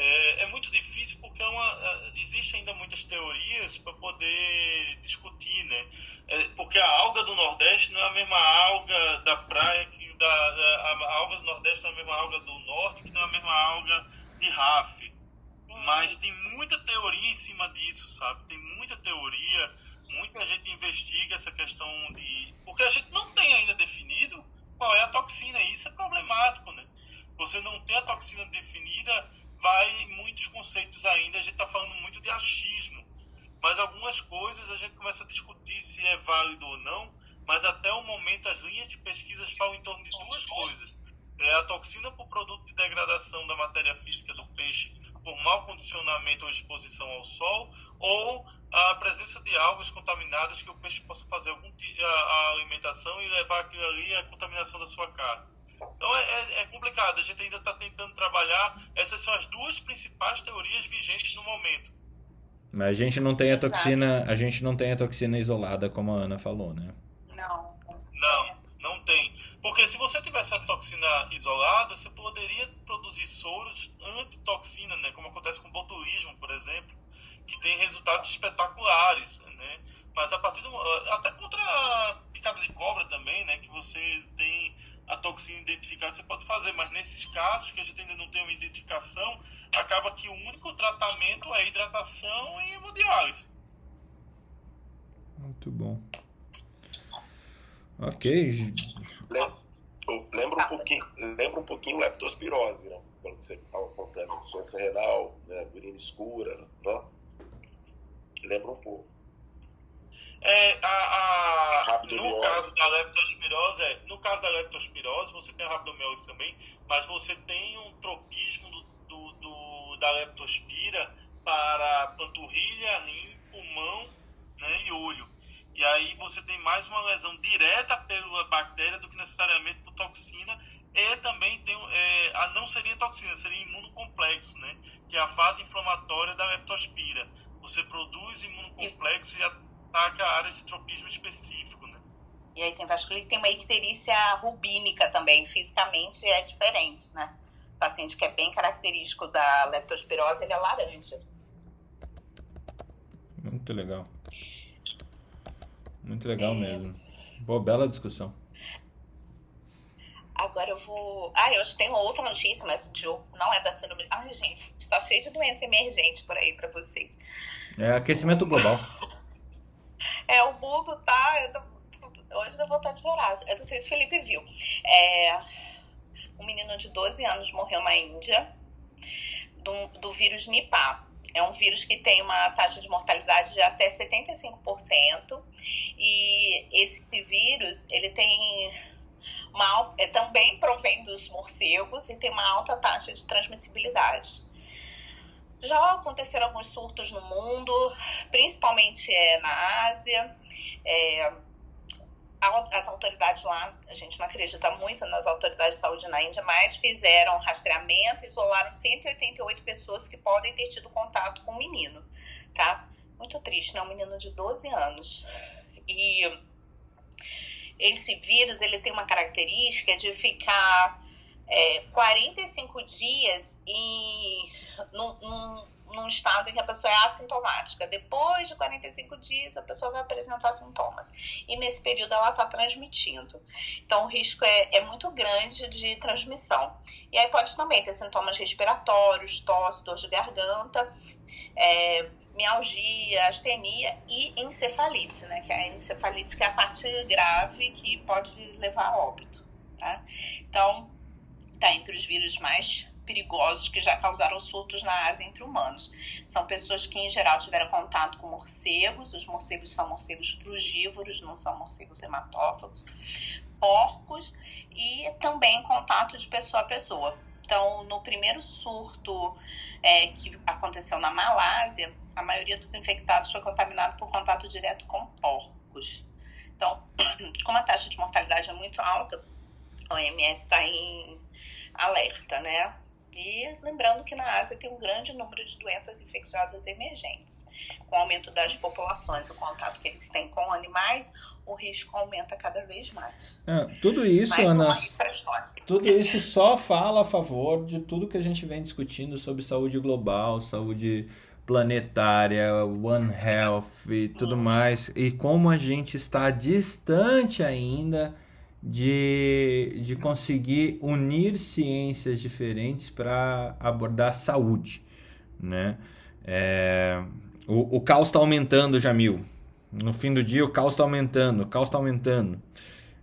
É, é muito difícil porque é uma, existem ainda muitas teorias para poder discutir, né? É, porque a alga do Nordeste não é a mesma alga da praia que da, da- a alga do Nordeste não é a mesma alga do Norte que não é a mesma alga de RAF. Mas tem muita teoria em cima disso, sabe? Tem muita teoria, muita gente investiga essa questão de. Porque a gente não tem ainda definido qual é a toxina, e isso é problemático, né? Você não ter a toxina definida, vai muitos conceitos ainda, a gente está falando muito de achismo. Mas algumas coisas a gente começa a discutir se é válido ou não, mas até o momento as linhas de pesquisas falam em torno de duas coisas. É a toxina por produto de degradação da matéria física do peixe por mau condicionamento ou exposição ao sol, ou a presença de algas contaminadas que o peixe possa fazer algum a, a alimentação e levar aquilo ali à contaminação da sua carne. Então é, é- é complicado, a gente ainda está tentando trabalhar. Essas são as duas principais teorias vigentes no momento. Mas a gente não tem a toxina, a gente não tem a toxina isolada, como a Ana falou, né? Não. Não, não tem. Porque se você tivesse a toxina isolada, você poderia produzir soros antitoxina, né? Como acontece com o botulismo, por exemplo, que tem resultados espetaculares, né? Mas a partir do até contra a picada de cobra também, né? Que você tem a toxina identificada, você pode fazer. Mas nesses casos que a gente ainda não tem uma identificação, acaba que o único tratamento é hidratação e hemodiálise. Muito bom. Ok. Lem- Lembra um pouquinho, lembra um pouquinho leptospirose, né? Quando você estava contando insuficiência renal, né? urina escura, né? Lembra um pouco. É, a, a- no caso da leptospirose, é, no caso da leptospirose, você tem a rabdomiólise também, mas você tem um tropismo do, do- do- da leptospira para panturrilha, rim, pulmão né, e olho. E aí você tem mais uma lesão direta pela bactéria do que necessariamente por toxina. E também tem, é, a, não seria toxina, seria imunocomplexo, né? Que é a fase inflamatória da leptospira. Você produz imunocomplexo e ataca a área de tropismo específico, né? E aí tem vasculite, tem uma icterícia rubínica também, fisicamente é diferente, né? O paciente que é bem característico da leptospirose, ele é laranja. Muito legal. Muito legal É. mesmo. Boa, bela discussão. Agora eu vou. Ah, eu tenho outra notícia, mas de... não é da síndrome. Ai, gente, está cheio de doença emergente por aí pra vocês. É aquecimento global. É, o mundo tá. eu tô- Hoje vontade de chorar. Eu não sei se o Felipe viu. É, um menino de 12 anos morreu na Índia do, do vírus Nipah. É um vírus que tem uma taxa de mortalidade de até 75%. E esse vírus, ele tem uma, é, também provém dos morcegos e tem uma alta taxa de transmissibilidade. Já aconteceram alguns surtos no mundo, principalmente é, na Ásia. É, as autoridades lá, a gente não acredita muito nas autoridades de saúde na Índia, mas fizeram rastreamento, isolaram 188 pessoas que podem ter tido contato com o menino, tá? Muito triste, né? Um menino de 12 anos. E esse vírus, ele tem uma característica de ficar é, 45 dias em, num, num, num estado em que a pessoa é assintomática. Depois de 45 dias, a pessoa vai apresentar sintomas. E nesse período ela está transmitindo. Então, o risco é, é muito grande de transmissão. E aí pode também ter sintomas respiratórios, tosse, dor de garganta. é, mialgia, astenia e encefalite, né? Que a encefalite que é a parte grave que pode levar a óbito, tá? Então, tá entre os vírus mais perigosos que já causaram surtos na Ásia entre humanos. São pessoas que, em geral, tiveram contato com morcegos, os morcegos são morcegos frugívoros, não são morcegos hematófagos, porcos e também contato de pessoa a pessoa. Então, no primeiro surto é, que aconteceu na Malásia, a maioria dos infectados foi contaminado por contato direto com porcos. Então, como a taxa de mortalidade é muito alta, a OMS está em alerta, né? E lembrando que na Ásia tem um grande número de doenças infecciosas emergentes. Com o aumento das populações, o contato que eles têm com animais, o risco aumenta cada vez mais. É, tudo isso, mais Ana, história. tudo isso só fala a favor de tudo que a gente vem discutindo sobre saúde global, saúde planetária, One Health e tudo mais, e como a gente está distante ainda de, de conseguir unir ciências diferentes para abordar saúde, né? É, o, o caos está aumentando, Jamil. No fim do dia, o caos está aumentando, o caos está aumentando.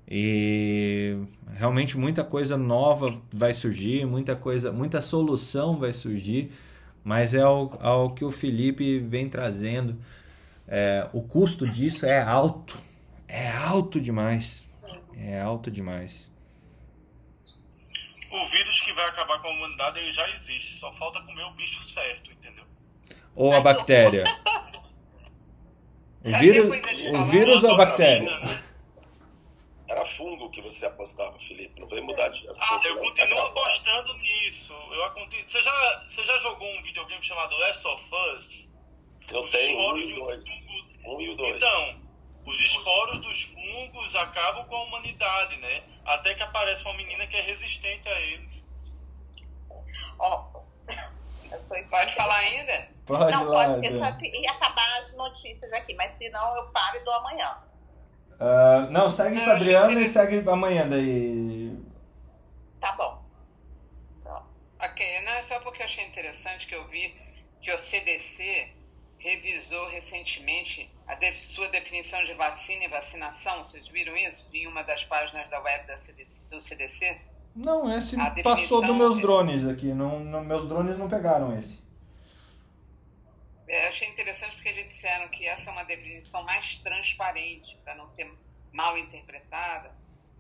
E realmente muita coisa nova vai surgir, muita coisa, muita solução vai surgir, mas é ao que o Felipe vem trazendo. É, o custo disso é alto, é alto demais. É alto demais. O vírus que vai acabar com a humanidade ele já existe, só falta comer o bicho certo, entendeu? Ou a bactéria. O vírus, o vírus ou a bactéria? Era fungo que você apostava, Felipe. Não veio mudar de assunto. Ah, eu continuo Tá apostando nisso. Eu aconte- você, já, você já jogou um videogame chamado Last of Us? Eu Os tenho um e do- dois. Um e o dois. Então, os esporos dos fungos acabam com a humanidade, né? Até que aparece uma menina que é resistente a eles. Ó, eu sou Pode falar ainda? Pode não, lá. pode, eu só ia acabar as notícias aqui, mas se não eu paro e dou amanhã. Ah, não, segue com a Adriana e segue amanhã daí. Tá bom. Ok, não, é só porque eu achei interessante que eu vi que o CDC revisou recentemente a def- sua definição de vacina e vacinação. Vocês viram isso? Em uma das páginas da web da CDC, do CDC? Não, esse A passou dos meus é- drones aqui. Não, não- meus drones não pegaram esse. É, eu achei interessante porque eles disseram que essa é uma definição mais transparente, para não ser mal interpretada,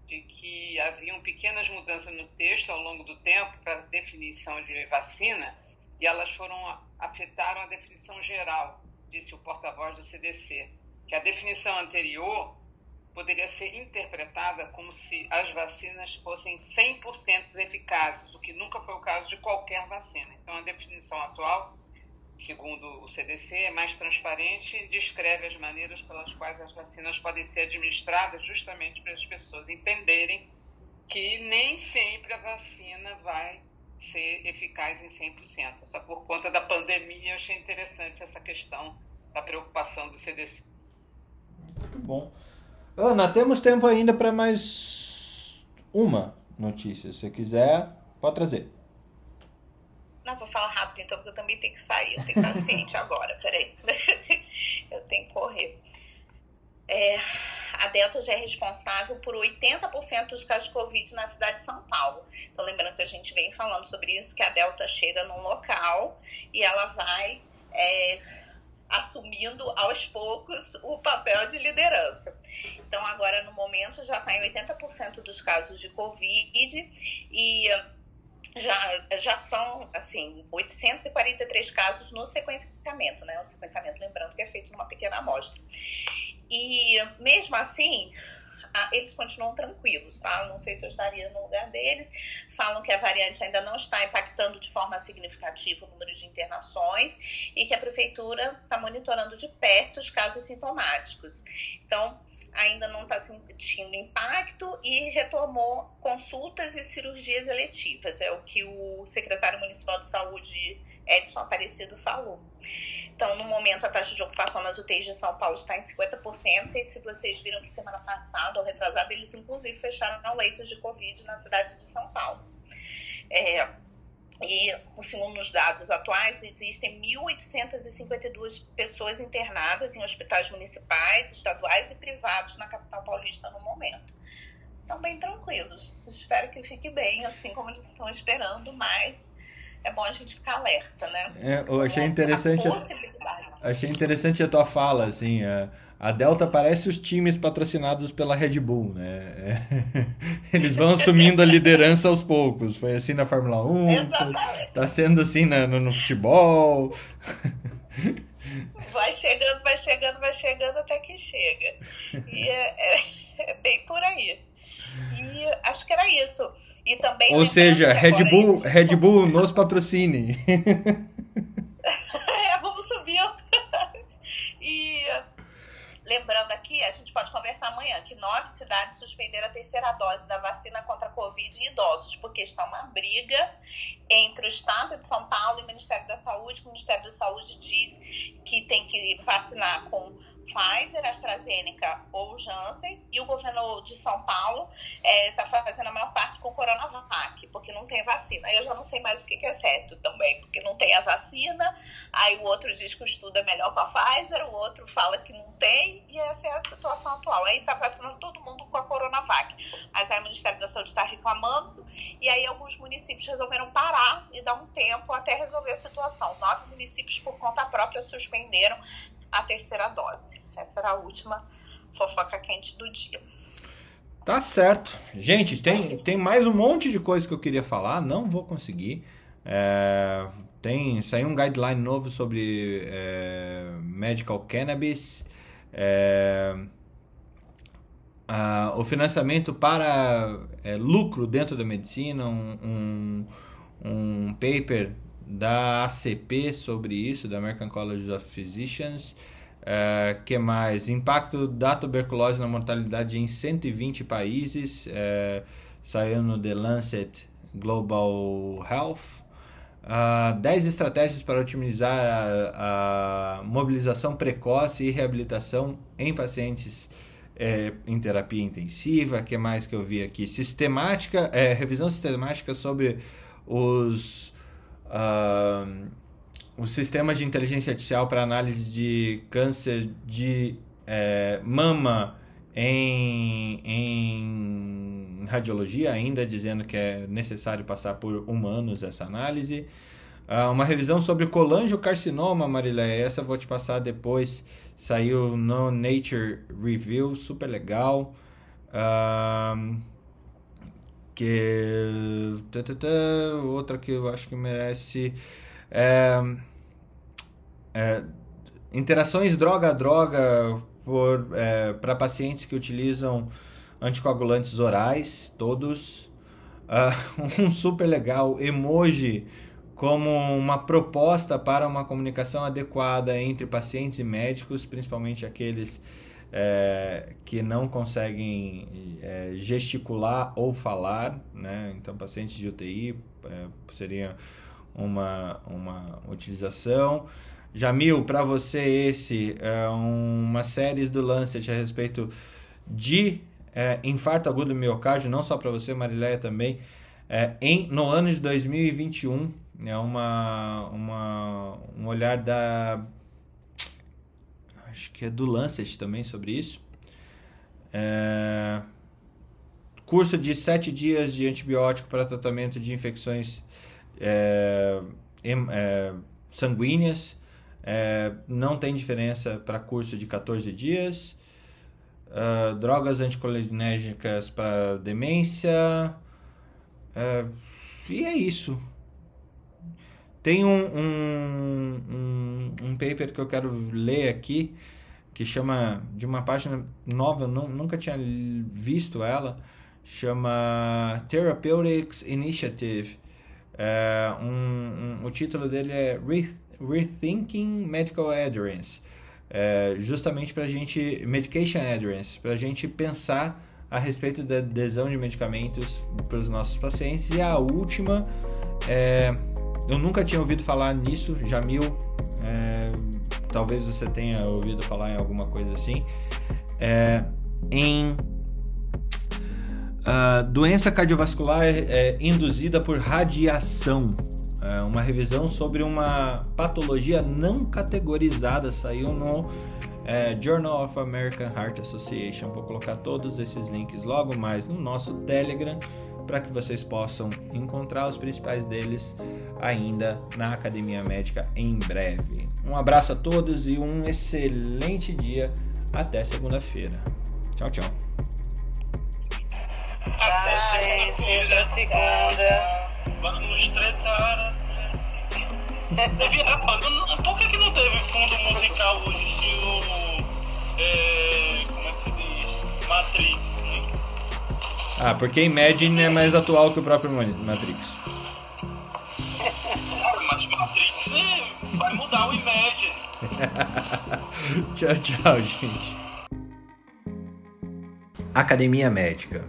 de que haviam pequenas mudanças no texto ao longo do tempo para a definição de vacina e elas foram afetaram a definição geral, disse o porta-voz do CDC, que a definição anterior poderia ser interpretada como se as vacinas fossem 100% eficazes, o que nunca foi o caso de qualquer vacina. Então, a definição atual segundo o CDC, é mais transparente e descreve as maneiras pelas quais as vacinas podem ser administradas, justamente para as pessoas entenderem que nem sempre a vacina vai ser eficaz em 100%. Só por conta da pandemia, eu achei interessante essa questão da preocupação do CDC. Muito bom. Ana, temos tempo ainda para mais uma notícia. Se você quiser, pode trazer. Não, vou falar rápido então, porque eu também tenho que sair. Eu tenho paciente agora, peraí. eu tenho que correr. É, a Delta já é responsável por 80% dos casos de Covid na cidade de São Paulo. Então, lembrando que a gente vem falando sobre isso, que a Delta chega num local e ela vai é, assumindo aos poucos o papel de liderança. Então, agora no momento já está em 80% dos casos de Covid e já, já são, assim, 843 casos no sequenciamento, né? O sequenciamento, lembrando que é feito numa pequena amostra. E, mesmo assim, eles continuam tranquilos, tá? Não sei se eu estaria no lugar deles. Falam que a variante ainda não está impactando de forma significativa o número de internações e que a prefeitura está monitorando de perto os casos sintomáticos. Então, ainda não está sentindo impacto e retomou consultas e cirurgias eletivas, é o que o secretário municipal de saúde, Edson Aparecido, falou. Então, no momento, a taxa de ocupação nas UTIs de São Paulo está em 50%. Não sei se vocês viram que semana passada ou retrasada, eles inclusive fecharam leitos de Covid na cidade de São Paulo. É, E, segundo os dados atuais, existem 1.852 pessoas internadas em hospitais municipais, estaduais e privados na capital paulista no momento. Estão bem tranquilos. Espero que fique bem, assim como eles estão esperando, mas é bom a gente ficar alerta, né? É, eu achei interessante. Achei interessante a tua fala, assim. A, a Delta parece os times patrocinados pela Red Bull, né? É, eles vão assumindo a liderança aos poucos. Foi assim na Fórmula 1, tá, tá sendo assim na, no, no futebol. Vai chegando, vai chegando, vai chegando até que chega. E é, é, é bem por aí. E acho que era isso. E também. Ou seja, Red Bull, Red Bull nos patrocine. é, vamos subindo. e lembrando aqui, a gente pode conversar amanhã que nove cidades suspenderam a terceira dose da vacina contra a Covid em idosos, porque está uma briga entre o Estado de São Paulo e o Ministério da Saúde. O Ministério da Saúde diz que tem que vacinar com Pfizer, AstraZeneca ou Janssen, e o governo de São Paulo está é, fazendo a maior parte com Coronavac, porque não tem vacina. Eu já não sei mais o que, que é certo também, porque não tem a vacina, aí o outro diz que o estudo é melhor com a Pfizer, o outro fala que não tem, e essa é a situação atual. Aí está vacinando todo mundo com a Coronavac. Mas aí o Ministério da Saúde está reclamando, e aí alguns municípios resolveram parar e dar um tempo até resolver a situação. Nove municípios, por conta própria, suspenderam a terceira dose. Essa era a última fofoca quente do dia. Tá certo. Gente, tem, tem mais um monte de coisa que eu queria falar, não vou conseguir. É, tem saiu um guideline novo sobre é, medical cannabis. É, o financiamento para é, lucro dentro da medicina, um, um, um paper da ACP sobre isso, da American College of Physicians. Uh, que mais? Impacto da tuberculose na mortalidade em 120 países. Uh, saiu no The Lancet Global Health. Uh, ah, 10 estratégias para otimizar a, a, mobilização precoce e reabilitação em pacientes é, em terapia intensiva. que mais que eu vi aqui? Sistemática, é, revisão sistemática sobre os uh, os sistemas de inteligência artificial para análise de câncer de é, mama em, em radiologia, ainda dizendo que é necessário passar por humanos essa análise. Uh, uma revisão sobre colangiocarcinoma, Marilé, essa eu vou te passar depois. Saiu no Nature Review, super legal. Uh, que outra que eu acho que merece é, é, interações droga-droga é, para pacientes que utilizam anticoagulantes orais, todos. Uh, um super legal emoji como uma proposta para uma comunicação adequada entre pacientes e médicos, principalmente aqueles é, que não conseguem é, gesticular ou falar, né? Então, pacientes de UTI é, seria uma, uma utilização. Jamil, para você esse é uma série do Lancet a respeito de é, infarto agudo do miocárdio, não só para você, Marileia também, é, em, no ano de 2021, é uma, uma, um olhar da acho que é do Lancet também sobre isso. É, curso de sete dias de antibiótico para tratamento de infecções é, é, sanguíneas. É, não tem diferença para curso de 14 dias. Uh, drogas anticolinérgicas para demência. Uh, e é isso. Tem um, um, um, um, paper que eu quero ler aqui, que chama, de uma página nova, não, nunca tinha visto ela, chama Therapeutics Initiative. É, um, o título dele é Rethinking Medical Adherence, é, justamente para a gente, Medication Adherence, para a gente pensar a respeito da adesão de medicamentos para os nossos pacientes. E a última é eu nunca tinha ouvido falar nisso, Jamil. É, talvez você tenha ouvido falar em alguma coisa assim. É, em uh, doença cardiovascular é, induzida por radiação. é, uma revisão sobre uma patologia não categorizada, saiu no é, Journal of American Heart Association. Vou colocar todos esses links logo mais no nosso Telegram para que vocês possam encontrar os principais deles ainda na Academia Médica em breve. Um abraço a todos e um excelente dia. Até segunda-feira. Tchau, tchau. Tchau, gente. Até segunda. Vamos tretar. Por que, que não teve fundo musical hoje, estilo. É, como é que se diz? Matrix? Ah, porque Imagine é mais atual que o próprio Matrix. Mas Matrix vai mudar o Imagine. tchau, tchau, gente. Academia Médica.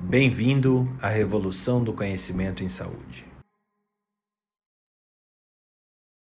Bem-vindo à revolução do conhecimento em saúde.